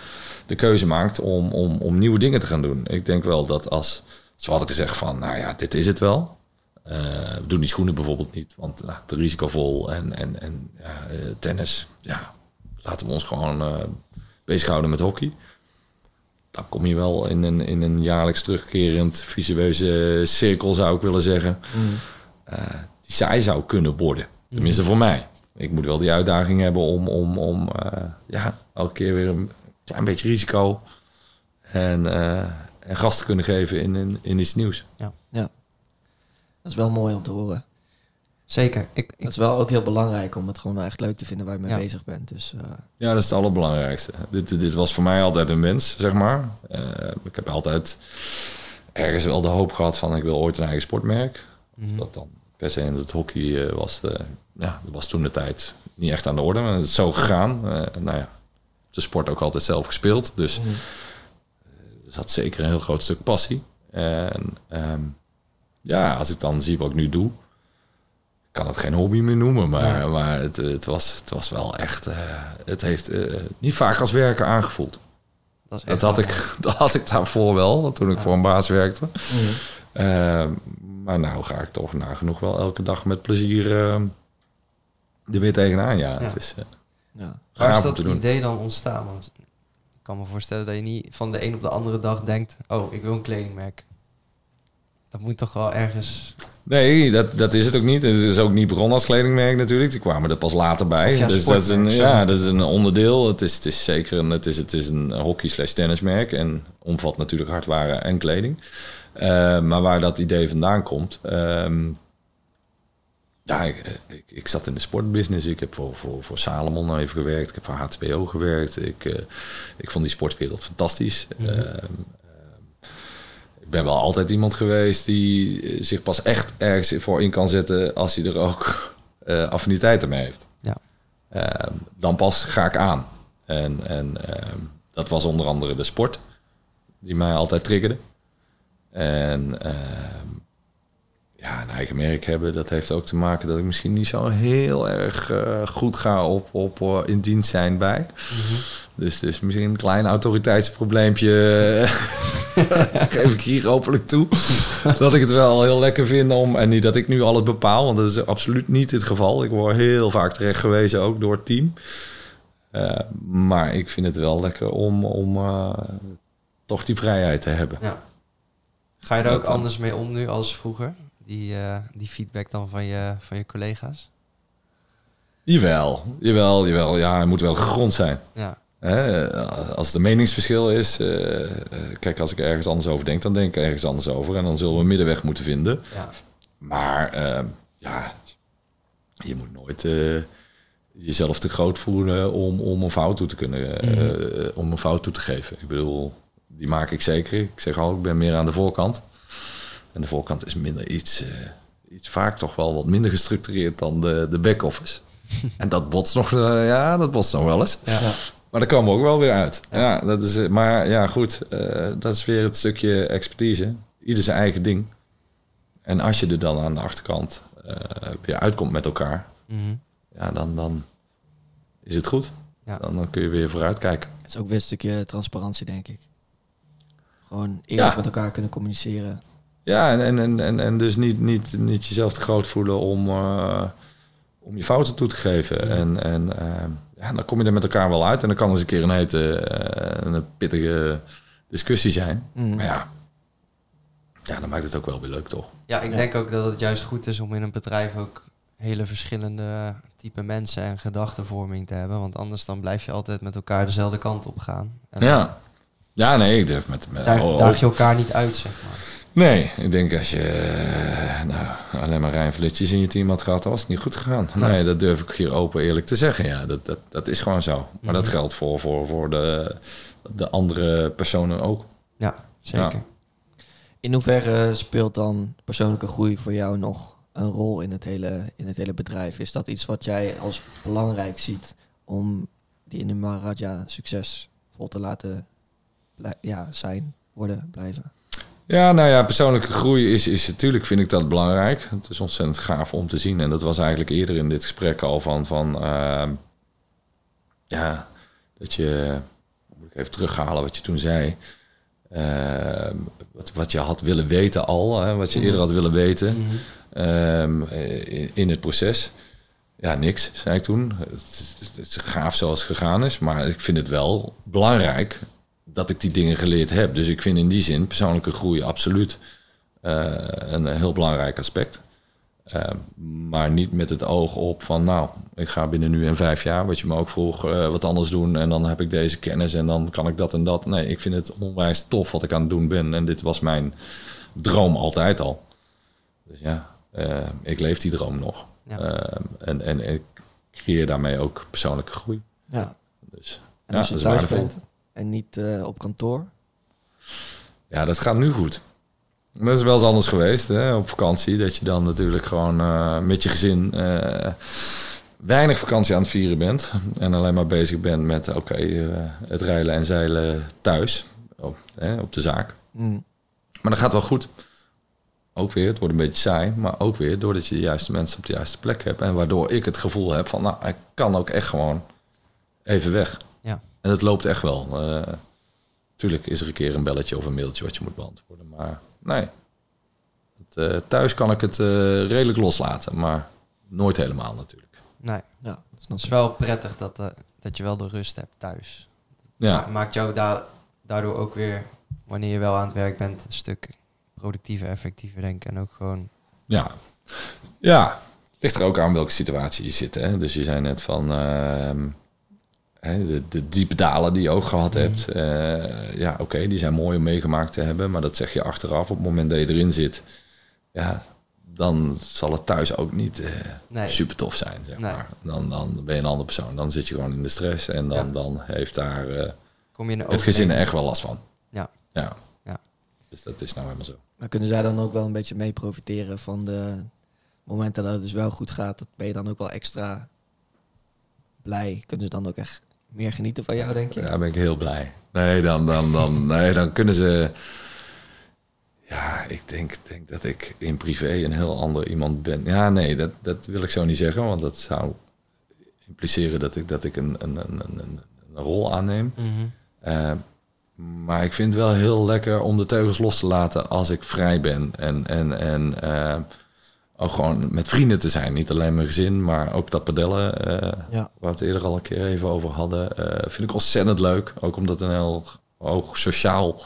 de keuze maakt om, om, om nieuwe dingen te gaan doen. Ik denk wel dat als, zoals ik zeg van, nou ja, dit is het wel. Eh, we doen die schoenen bijvoorbeeld niet, want nou, te risicovol. En, en, en ja, eh, tennis, ja, laten we ons gewoon eh bezighouden met hockey. Dan kom je wel in een, in een jaarlijks terugkerend visueuze cirkel, zou ik willen zeggen. eh, die saai zou kunnen worden. Tenminste voor mij. Ik moet wel die uitdaging hebben om, om, om eh, ja, elke keer weer een klein beetje risico en, eh, en gas te kunnen geven in, in, in iets nieuws. Dat is wel mooi om te horen. zeker. Ik, ik, Dat is wel ook heel belangrijk om het gewoon echt leuk te vinden waar je mee Ja. bezig bent. Dus eh, Ja, dat is het allerbelangrijkste. Dit, dit was voor mij altijd een wens, zeg maar. Eh, ik heb altijd ergens wel de hoop gehad van ik wil ooit een eigen sportmerk. Of Mhm. dat dan se in het hockey eh, was, de, ja, was toen de tijd niet echt aan de orde. Maar het is zo gegaan. Eh, nou ja, de sport ook altijd zelf gespeeld. Dus Mhm. er zat zeker een heel groot stuk passie. En ehm, ja, als ik dan zie wat ik nu doe, kan het geen hobby meer noemen, maar, Ja. maar het, het, was, het was wel echt, het heeft niet vaak als werken aangevoeld. dat, had, ik, dat had ik daarvoor wel, toen ik Ja. voor een baas werkte. Ehm, maar nou ga ik toch nagenoeg wel elke dag met plezier ehm, er weer tegenaan. Ja, Ja. het is eh, ja. Waar is dat idee dan ontstaan? Want ik kan me voorstellen dat je niet van de een op de andere dag denkt... oh, ik wil een kledingmerk. Dat moet toch wel ergens... Nee, dat, dat is het ook niet. Het is ook niet begonnen als kledingmerk natuurlijk. Die kwamen er pas later bij. Ja, dus dat is, een, ja, dat is een onderdeel. Het is, het is zeker een, het is, het is een hockey slash tennismerk. En omvat natuurlijk hardwaren en kleding. Eh, maar waar dat idee vandaan komt... ehm, ja, ik, ik, ik zat in de sportbusiness. Ik heb voor, voor, voor Salomon even gewerkt. Ik heb voor HBO gewerkt. Ik, eh, ik vond die sportwereld fantastisch. Mhm. Ehm, ehm, ik ben wel altijd iemand geweest die eh, zich pas echt ergens voor in kan zetten als hij er ook affiniteiten mee heeft. Ja. Dan pas ga ik aan. En, en dat was onder andere de sport, die mij altijd triggerde. En ehm, ja, een eigen merk hebben, dat heeft ook te maken dat ik misschien niet zo heel erg eh, goed ga op, op eh, in dienst zijn bij. Dus, dus misschien een klein autoriteitsprobleempje geef ik hier hopelijk toe. dat ik het wel heel lekker vind om... En niet dat ik nu alles bepaal, want dat is absoluut niet het geval. Ik word heel vaak terecht gewezen, ook door het team. Eh, maar ik vind het wel lekker om, om eh, toch die vrijheid te hebben. Ja. Ga je daar ook anders mee om nu als vroeger? Die, eh, die feedback dan van je, van je collega's? Jawel, jawel, jawel. Ja, het moet wel gegrond zijn. Ja. Hè, als het een meningsverschil is, eh, eh, kijk, als ik er ergens anders over denk, dan denk ik ergens anders over. En dan zullen we een middenweg moeten vinden. ja. Maar eh, ja, je moet nooit jezelf te groot voelen om, om een fout toe te kunnen, eh, om een fout toe te geven. Ik bedoel, die maak ik zeker. Ik zeg al, ik ben meer aan de voorkant. En de voorkant is minder iets, eh, iets vaak toch wel wat minder gestructureerd dan de, de back-office. en dat botst nog, eh, ja, dat botst nog wel eens. Ja. Maar daar komen we ook wel weer uit. Ja, dat is, eh, maar ja, goed. eh, dat is weer het stukje expertise. Ieder zijn eigen ding. En als je er dan aan de achterkant eh, weer uitkomt met elkaar, Mhm. ja, dan, dan is het goed. Ja. Dan, dan kun je weer vooruit kijken. Het is ook weer een stukje transparantie, denk ik. Gewoon eerlijk Ja. met elkaar kunnen communiceren. Ja, en, en, en, en, dus niet, niet, niet jezelf te groot voelen om, eh, om je fouten toe te geven. En, en eh, ja, dan kom je er met elkaar wel uit. En dan kan eens een keer een hete, eh, een pittige discussie zijn. Mhm. Maar ja, ja, dan maakt het ook wel weer leuk, toch? Ja, ik Ja. denk ook dat het juist goed is om in een bedrijf ook hele verschillende type mensen en gedachtenvorming te hebben. Want anders dan blijf je altijd met elkaar dezelfde kant op gaan. En Ja. Ja, nee, ik durf met... met Daar oh, daag je elkaar niet uit, zeg maar. Nee, ik denk als je eh, nou, alleen maar Rijn Flitsjes in je team had gehad, dan was het niet goed gegaan. Nee, dat durf ik hier open eerlijk te zeggen. Ja, dat, dat, dat is gewoon zo. Maar dat Mhm. geldt voor, voor, voor de, de andere personen ook. Ja, zeker. Ja. In hoeverre speelt dan persoonlijke groei voor jou nog een rol in het hele, in het hele bedrijf? Is dat iets wat jij als belangrijk ziet om die in de Maharaja succesvol te laten ja, zijn, worden, blijven? Ja, nou ja, persoonlijke groei is, is natuurlijk, vind ik dat belangrijk. Het is ontzettend gaaf om te zien. En dat was eigenlijk eerder in dit gesprek al van, van ehm, ja, dat je, moet ik even terughalen wat je toen zei. Ehm, wat, wat je had willen weten al, hè, wat je eerder had willen weten Mhm. ehm, in, in het proces. Ja, niks, zei ik toen. Het is, het is gaaf zoals het gegaan is, maar ik vind het wel belangrijk dat ik die dingen geleerd heb. Dus ik vind in die zin persoonlijke groei absoluut eh, een heel belangrijk aspect. Ehm, maar niet met het oog op van, nou, ik ga binnen nu en vijf jaar, wat je me ook vroeg, eh, wat anders doen. En dan heb ik deze kennis en dan kan ik dat en dat. Nee, ik vind het onwijs tof wat ik aan het doen ben. En dit was mijn droom altijd al. Dus ja, eh, ik leef die droom nog. Ja. En, en ik creëer daarmee ook persoonlijke groei. Ja. Dus En Ja, als je thuis bent en niet eh, op kantoor? ja, dat gaat nu goed. Dat is wel eens anders geweest hè, op vakantie. Dat je dan natuurlijk gewoon eh, met je gezin eh, weinig vakantie aan het vieren bent. En alleen maar bezig bent met oké, het rijlen en zeilen thuis. Op, hè, op de zaak. Mm. Maar dat gaat wel goed. Ook weer, het wordt een beetje saai, maar ook weer doordat je de juiste mensen op de juiste plek hebt. En waardoor ik het gevoel heb van, nou, ik kan ook echt gewoon even weg. En het loopt echt wel. Eh tuurlijk is er een keer een belletje of een mailtje wat je moet beantwoorden. Maar nee, het, eh, thuis kan ik het eh, redelijk loslaten, maar nooit helemaal natuurlijk. Nee, Ja, snap het is wel prettig dat, dat je wel de rust hebt thuis. Ja, Ma- Maakt jou da- daardoor ook weer, wanneer je wel aan het werk bent, een stuk productiever, effectiever denken. En ook gewoon, Ja. Ja, ligt er ook aan welke situatie je zit. Hè? Dus je zei net van ehm, hè, de, de diepe dalen die je ook gehad hebt. eh, ja, oké, die zijn mooi om meegemaakt te hebben. Maar dat zeg je achteraf op het moment dat je erin zit. Ja, dan zal het thuis ook niet eh, nee, super tof zijn. Zeg Nee. maar. dan, dan ben je een andere persoon. Dan zit je gewoon in de stress. En dan, Ja. dan heeft daar eh, kom je het gezin er echt wel last van. Ja. ja. Ja. Dus dat is nou helemaal zo. Maar kunnen zij dan ook wel een beetje mee profiteren van de momenten dat het dus wel goed gaat? Dat ben je dan ook wel extra blij? Kunnen ze dan ook echt meer genieten van jou, denk je? Ja, ben ik heel blij. Nee, dan, dan, dan, nee, dan kunnen ze. Ja, ik denk, denk dat ik in privé een heel ander iemand ben. Ja, nee, dat, dat wil ik zo niet zeggen, want dat zou impliceren dat ik, dat ik een, een, een, een, een- een rol aanneem. Mhm. Eh, maar ik vind het wel heel lekker om de teugels los te laten als ik vrij ben. En, en, en eh, ook gewoon met vrienden te zijn. Niet alleen mijn gezin, maar ook dat padellen. eh, Ja. waar we het eerder al een keer even over hadden. eh, vind ik ontzettend leuk. Ook omdat het een heel hoog sociaal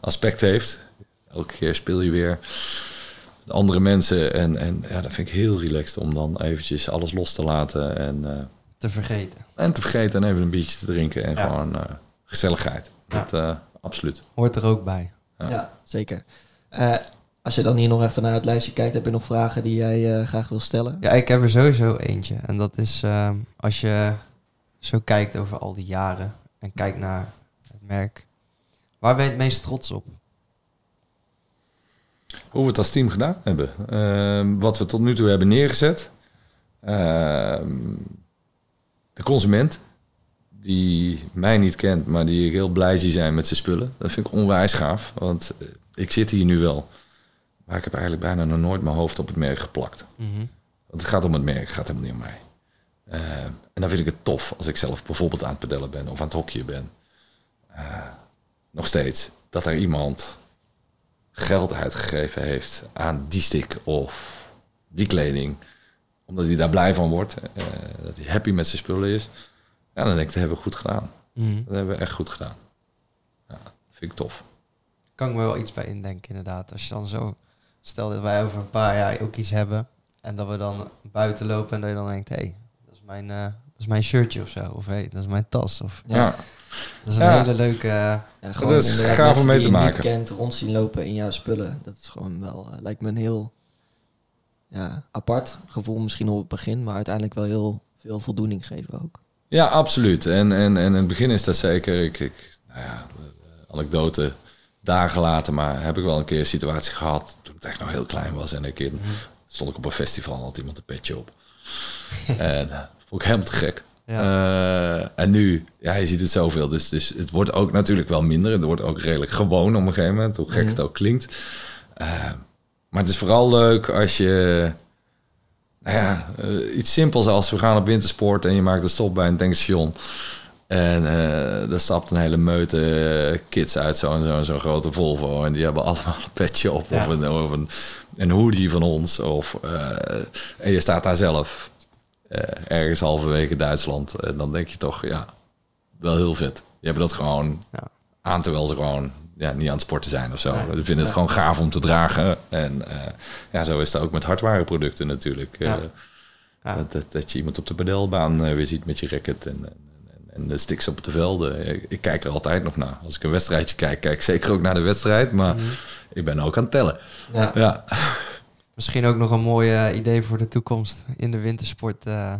aspect heeft. Elke keer speel je weer met andere mensen. En, en ja, dat vind ik heel relaxed om dan eventjes alles los te laten. En, eh, Te vergeten. en te vergeten en even een biertje te drinken. En Ja. gewoon eh, gezelligheid. Ja. Dat, eh, absoluut. Hoort er ook bij. Ja. Ja, zeker. Als je dan hier nog even naar het lijstje kijkt, heb je nog vragen die jij eh, graag wil stellen? Ja, ik heb er sowieso eentje. En dat is ehm, als je zo kijkt over al die jaren en kijkt naar het merk. Waar ben je het meest trots op? Hoe we het als team gedaan hebben. Ehm, wat we tot nu toe hebben neergezet. Ehm, de consument. Die mij niet kent, maar die ik heel blij zie zijn met zijn spullen. Dat vind ik onwijs gaaf. Want eh, ik zit hier nu wel. Maar ik heb eigenlijk bijna nog nooit mijn hoofd op het merk geplakt. Mhm. Want het gaat om het merk, het gaat helemaal niet om mij. Eh, en dan vind ik het tof als ik zelf bijvoorbeeld aan het pedellen ben of aan het hokje ben. Eh, nog steeds. Dat er iemand geld uitgegeven heeft aan die stick of die kleding. Omdat hij daar blij van wordt. eh, dat hij happy met zijn spullen is. Ja, dan denk ik, dat hebben we goed gedaan. Mhm. Dat hebben we echt goed gedaan. Ja, vind ik tof. Kan ik me wel iets bij indenken, inderdaad. Als je dan zo, stel dat wij over een paar jaar ook iets hebben. En dat we dan buiten lopen en dat je dan denkt, hé, hey, dat, is mijn, eh, dat is mijn shirtje of zo. Of hé, hey, dat is mijn tas. Of, Ja. Dat is een Ja. hele leuke... Ja, gewoon is inderdaad gaaf om mee die te je maken. kent rond zien lopen in jouw spullen. Dat is gewoon wel, eh, lijkt me een heel ja, apart gevoel misschien op het begin, maar uiteindelijk wel heel veel voldoening geven ook. Ja, absoluut. En, en, en in het begin is dat zeker. Ik, ik, nou ja, eh, anekdote dagen later, maar heb ik wel een keer een situatie gehad toen het echt nog heel klein was. En een keer stond ik op een festival en had iemand een petje op. en eh, vond ik helemaal te gek. Eh, en nu, ja, je ziet het zoveel. Dus, dus het wordt ook natuurlijk wel minder. Het wordt ook redelijk gewoon op een gegeven moment, hoe gek het ook klinkt. Eh, maar het is vooral leuk als je nou ja, iets simpels als we gaan op wintersport en je maakt een stop bij een tankstation. En eh er stapt een hele meute eh, kids uit zo'n zo, zo'n grote Volvo. En die hebben allemaal een petje op Ja. of, een, of een, een hoodie van ons. Of, eh, en je staat daar zelf eh, ergens halverwege Duitsland. En dan denk je toch, ja, wel heel vet. Je hebt dat gewoon Ja. aan terwijl ze gewoon ja, niet aan het sporten zijn of zo. Nee. Ze vinden het gewoon gaaf om te dragen. En ja, zo is het ook met hardwareproducten natuurlijk. Dat, dat, dat je iemand op de padelbaan weer ziet met je racket en, en, de sticks op de velden. Ik, ik kijk er altijd nog naar. Als ik een wedstrijdje kijk, kijk ik zeker ook naar de wedstrijd. Maar Mhm. ik ben ook aan het tellen. Ja, Ja, Misschien ook nog een mooi idee voor de toekomst in de wintersport. eh,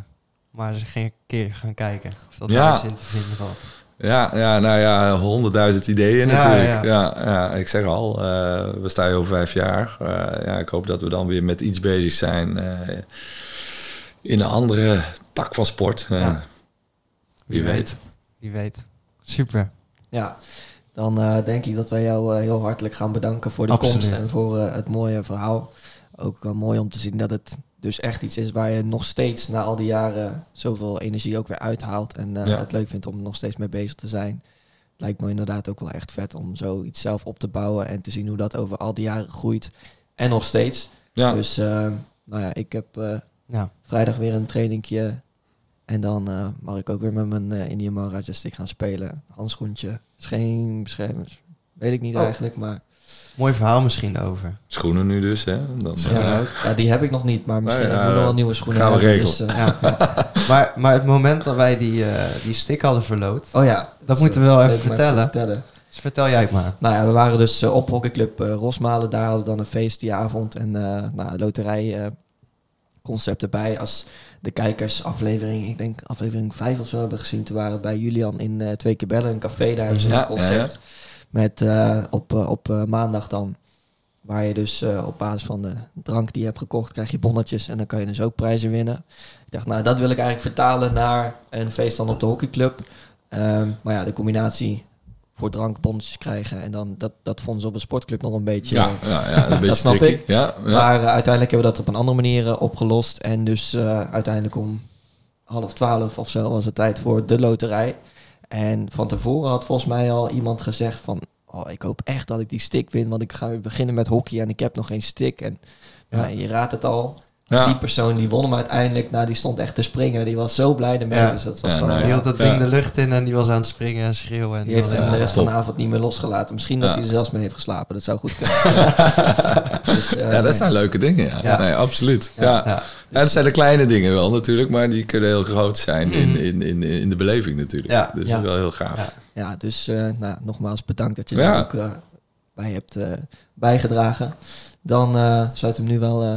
maar eens een keer gaan kijken of dat Ja. daar eens in te vinden valt. ja, ja nou ja, honderdduizend ideeën Ja, natuurlijk. ja. Ja. Ja, ik zeg al, eh, we staan hier over vijf jaar. Eh, ja, ik hoop dat we dan weer met iets bezig zijn in een andere tak van sport. Ja. Wie weet. Wie weet. Super. ja. dan eh, denk ik dat wij jou eh, heel hartelijk gaan bedanken voor de Absoluut. komst en voor eh, het mooie verhaal. Ook wel mooi om te zien dat het dus echt iets is waar je nog steeds na al die jaren zoveel energie ook weer uithaalt. En eh, Ja. het leuk vindt om er nog steeds mee bezig te zijn. Het lijkt me inderdaad ook wel echt vet om zoiets zelf op te bouwen en te zien hoe dat over al die jaren groeit. En nog steeds. Ja, Dus eh, nou ja, ik heb eh, Ja. vrijdag weer een trainingje. En dan eh, mag ik ook weer met mijn eh Indian Maharaja stick gaan spelen. Handschoentje. Is geen beschermers. Weet ik niet Oh. eigenlijk, maar... Mooi verhaal misschien over. schoenen nu dus. Hè? Dan, Ja, eh, ja, die heb ik nog niet, maar misschien Nou ja, heb ik nog wel nieuwe schoenen. gaan we hebben, regelen. dus, eh, Ja. maar, maar het moment dat wij die, eh, die stick hadden verloot, Oh ja. dat moeten we wel even vertellen. vertellen. Dus vertel jij het maar. Nou ja, we waren dus op hockeyclub Rosmalen. Daar hadden we dan een feest die avond. En eh nou, loterij eh, concept erbij. Als de kijkers aflevering, ik denk aflevering 5 of zo hebben gezien. Toen waren we bij Julian in eh, Twee keer Bellen, een café. Daar hebben ze Ja, een concept. Met eh, op, eh, op maandag dan. Waar je dus op basis van de drank die je hebt gekocht, krijg je bonnetjes. En dan kan je dus ook prijzen winnen. Ik dacht, nou, dat wil ik eigenlijk vertalen naar een feest dan op de hockeyclub. Ehm, maar ja, de combinatie voor drank bonnetjes krijgen. En dan dat, dat vonden ze op een sportclub nog een beetje. ja, ja, ja, een beetje snap tricky. ik. Ja, ja. Maar eh, uiteindelijk hebben we dat op een andere manier eh, opgelost. En dus eh, uiteindelijk om half twaalf of zo was het tijd voor de loterij. En van tevoren had volgens mij al iemand gezegd van... Oh, ik hoop echt dat ik die stick win, want ik ga weer beginnen met hockey en ik heb nog geen stick. En ja, Ja. je raadt het al. Ja. Die persoon die won hem uiteindelijk. Nou, die stond echt te springen. Die was zo blij ermee. Ja. Dus dat was Ja, wel, nice. Die had dat Ja. ding de lucht in en die was aan het springen en schreeuwen. En die heeft hem de rest top. van de avond niet meer losgelaten. Misschien dat hij er zelfs mee heeft geslapen. Dat zou goed kunnen. dus, eh, ja, dat nee. zijn leuke dingen. Ja, Ja. Nee, absoluut. Ja. Ja. Ja. Ja. Het zijn de kleine dingen wel natuurlijk, maar die kunnen heel groot zijn in, Mhm. in, in, in de beleving natuurlijk. Ja. Dus Ja. dat is wel heel gaaf. Ja. Ja, dus eh, nou, nogmaals bedankt dat je Ja. daar ook eh, bij hebt eh, bijgedragen. Dan eh sluit hem nu wel eh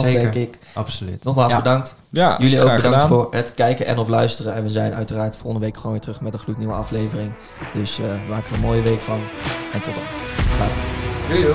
Zeker. denk ik. Absoluut. Nogmaals Ja. bedankt. Ja, Jullie ook bedankt gedaan. voor het kijken en of luisteren. En we zijn uiteraard volgende week gewoon weer terug met een gloednieuwe aflevering. Dus eh maak er een mooie week van. En tot dan. Doei, doei.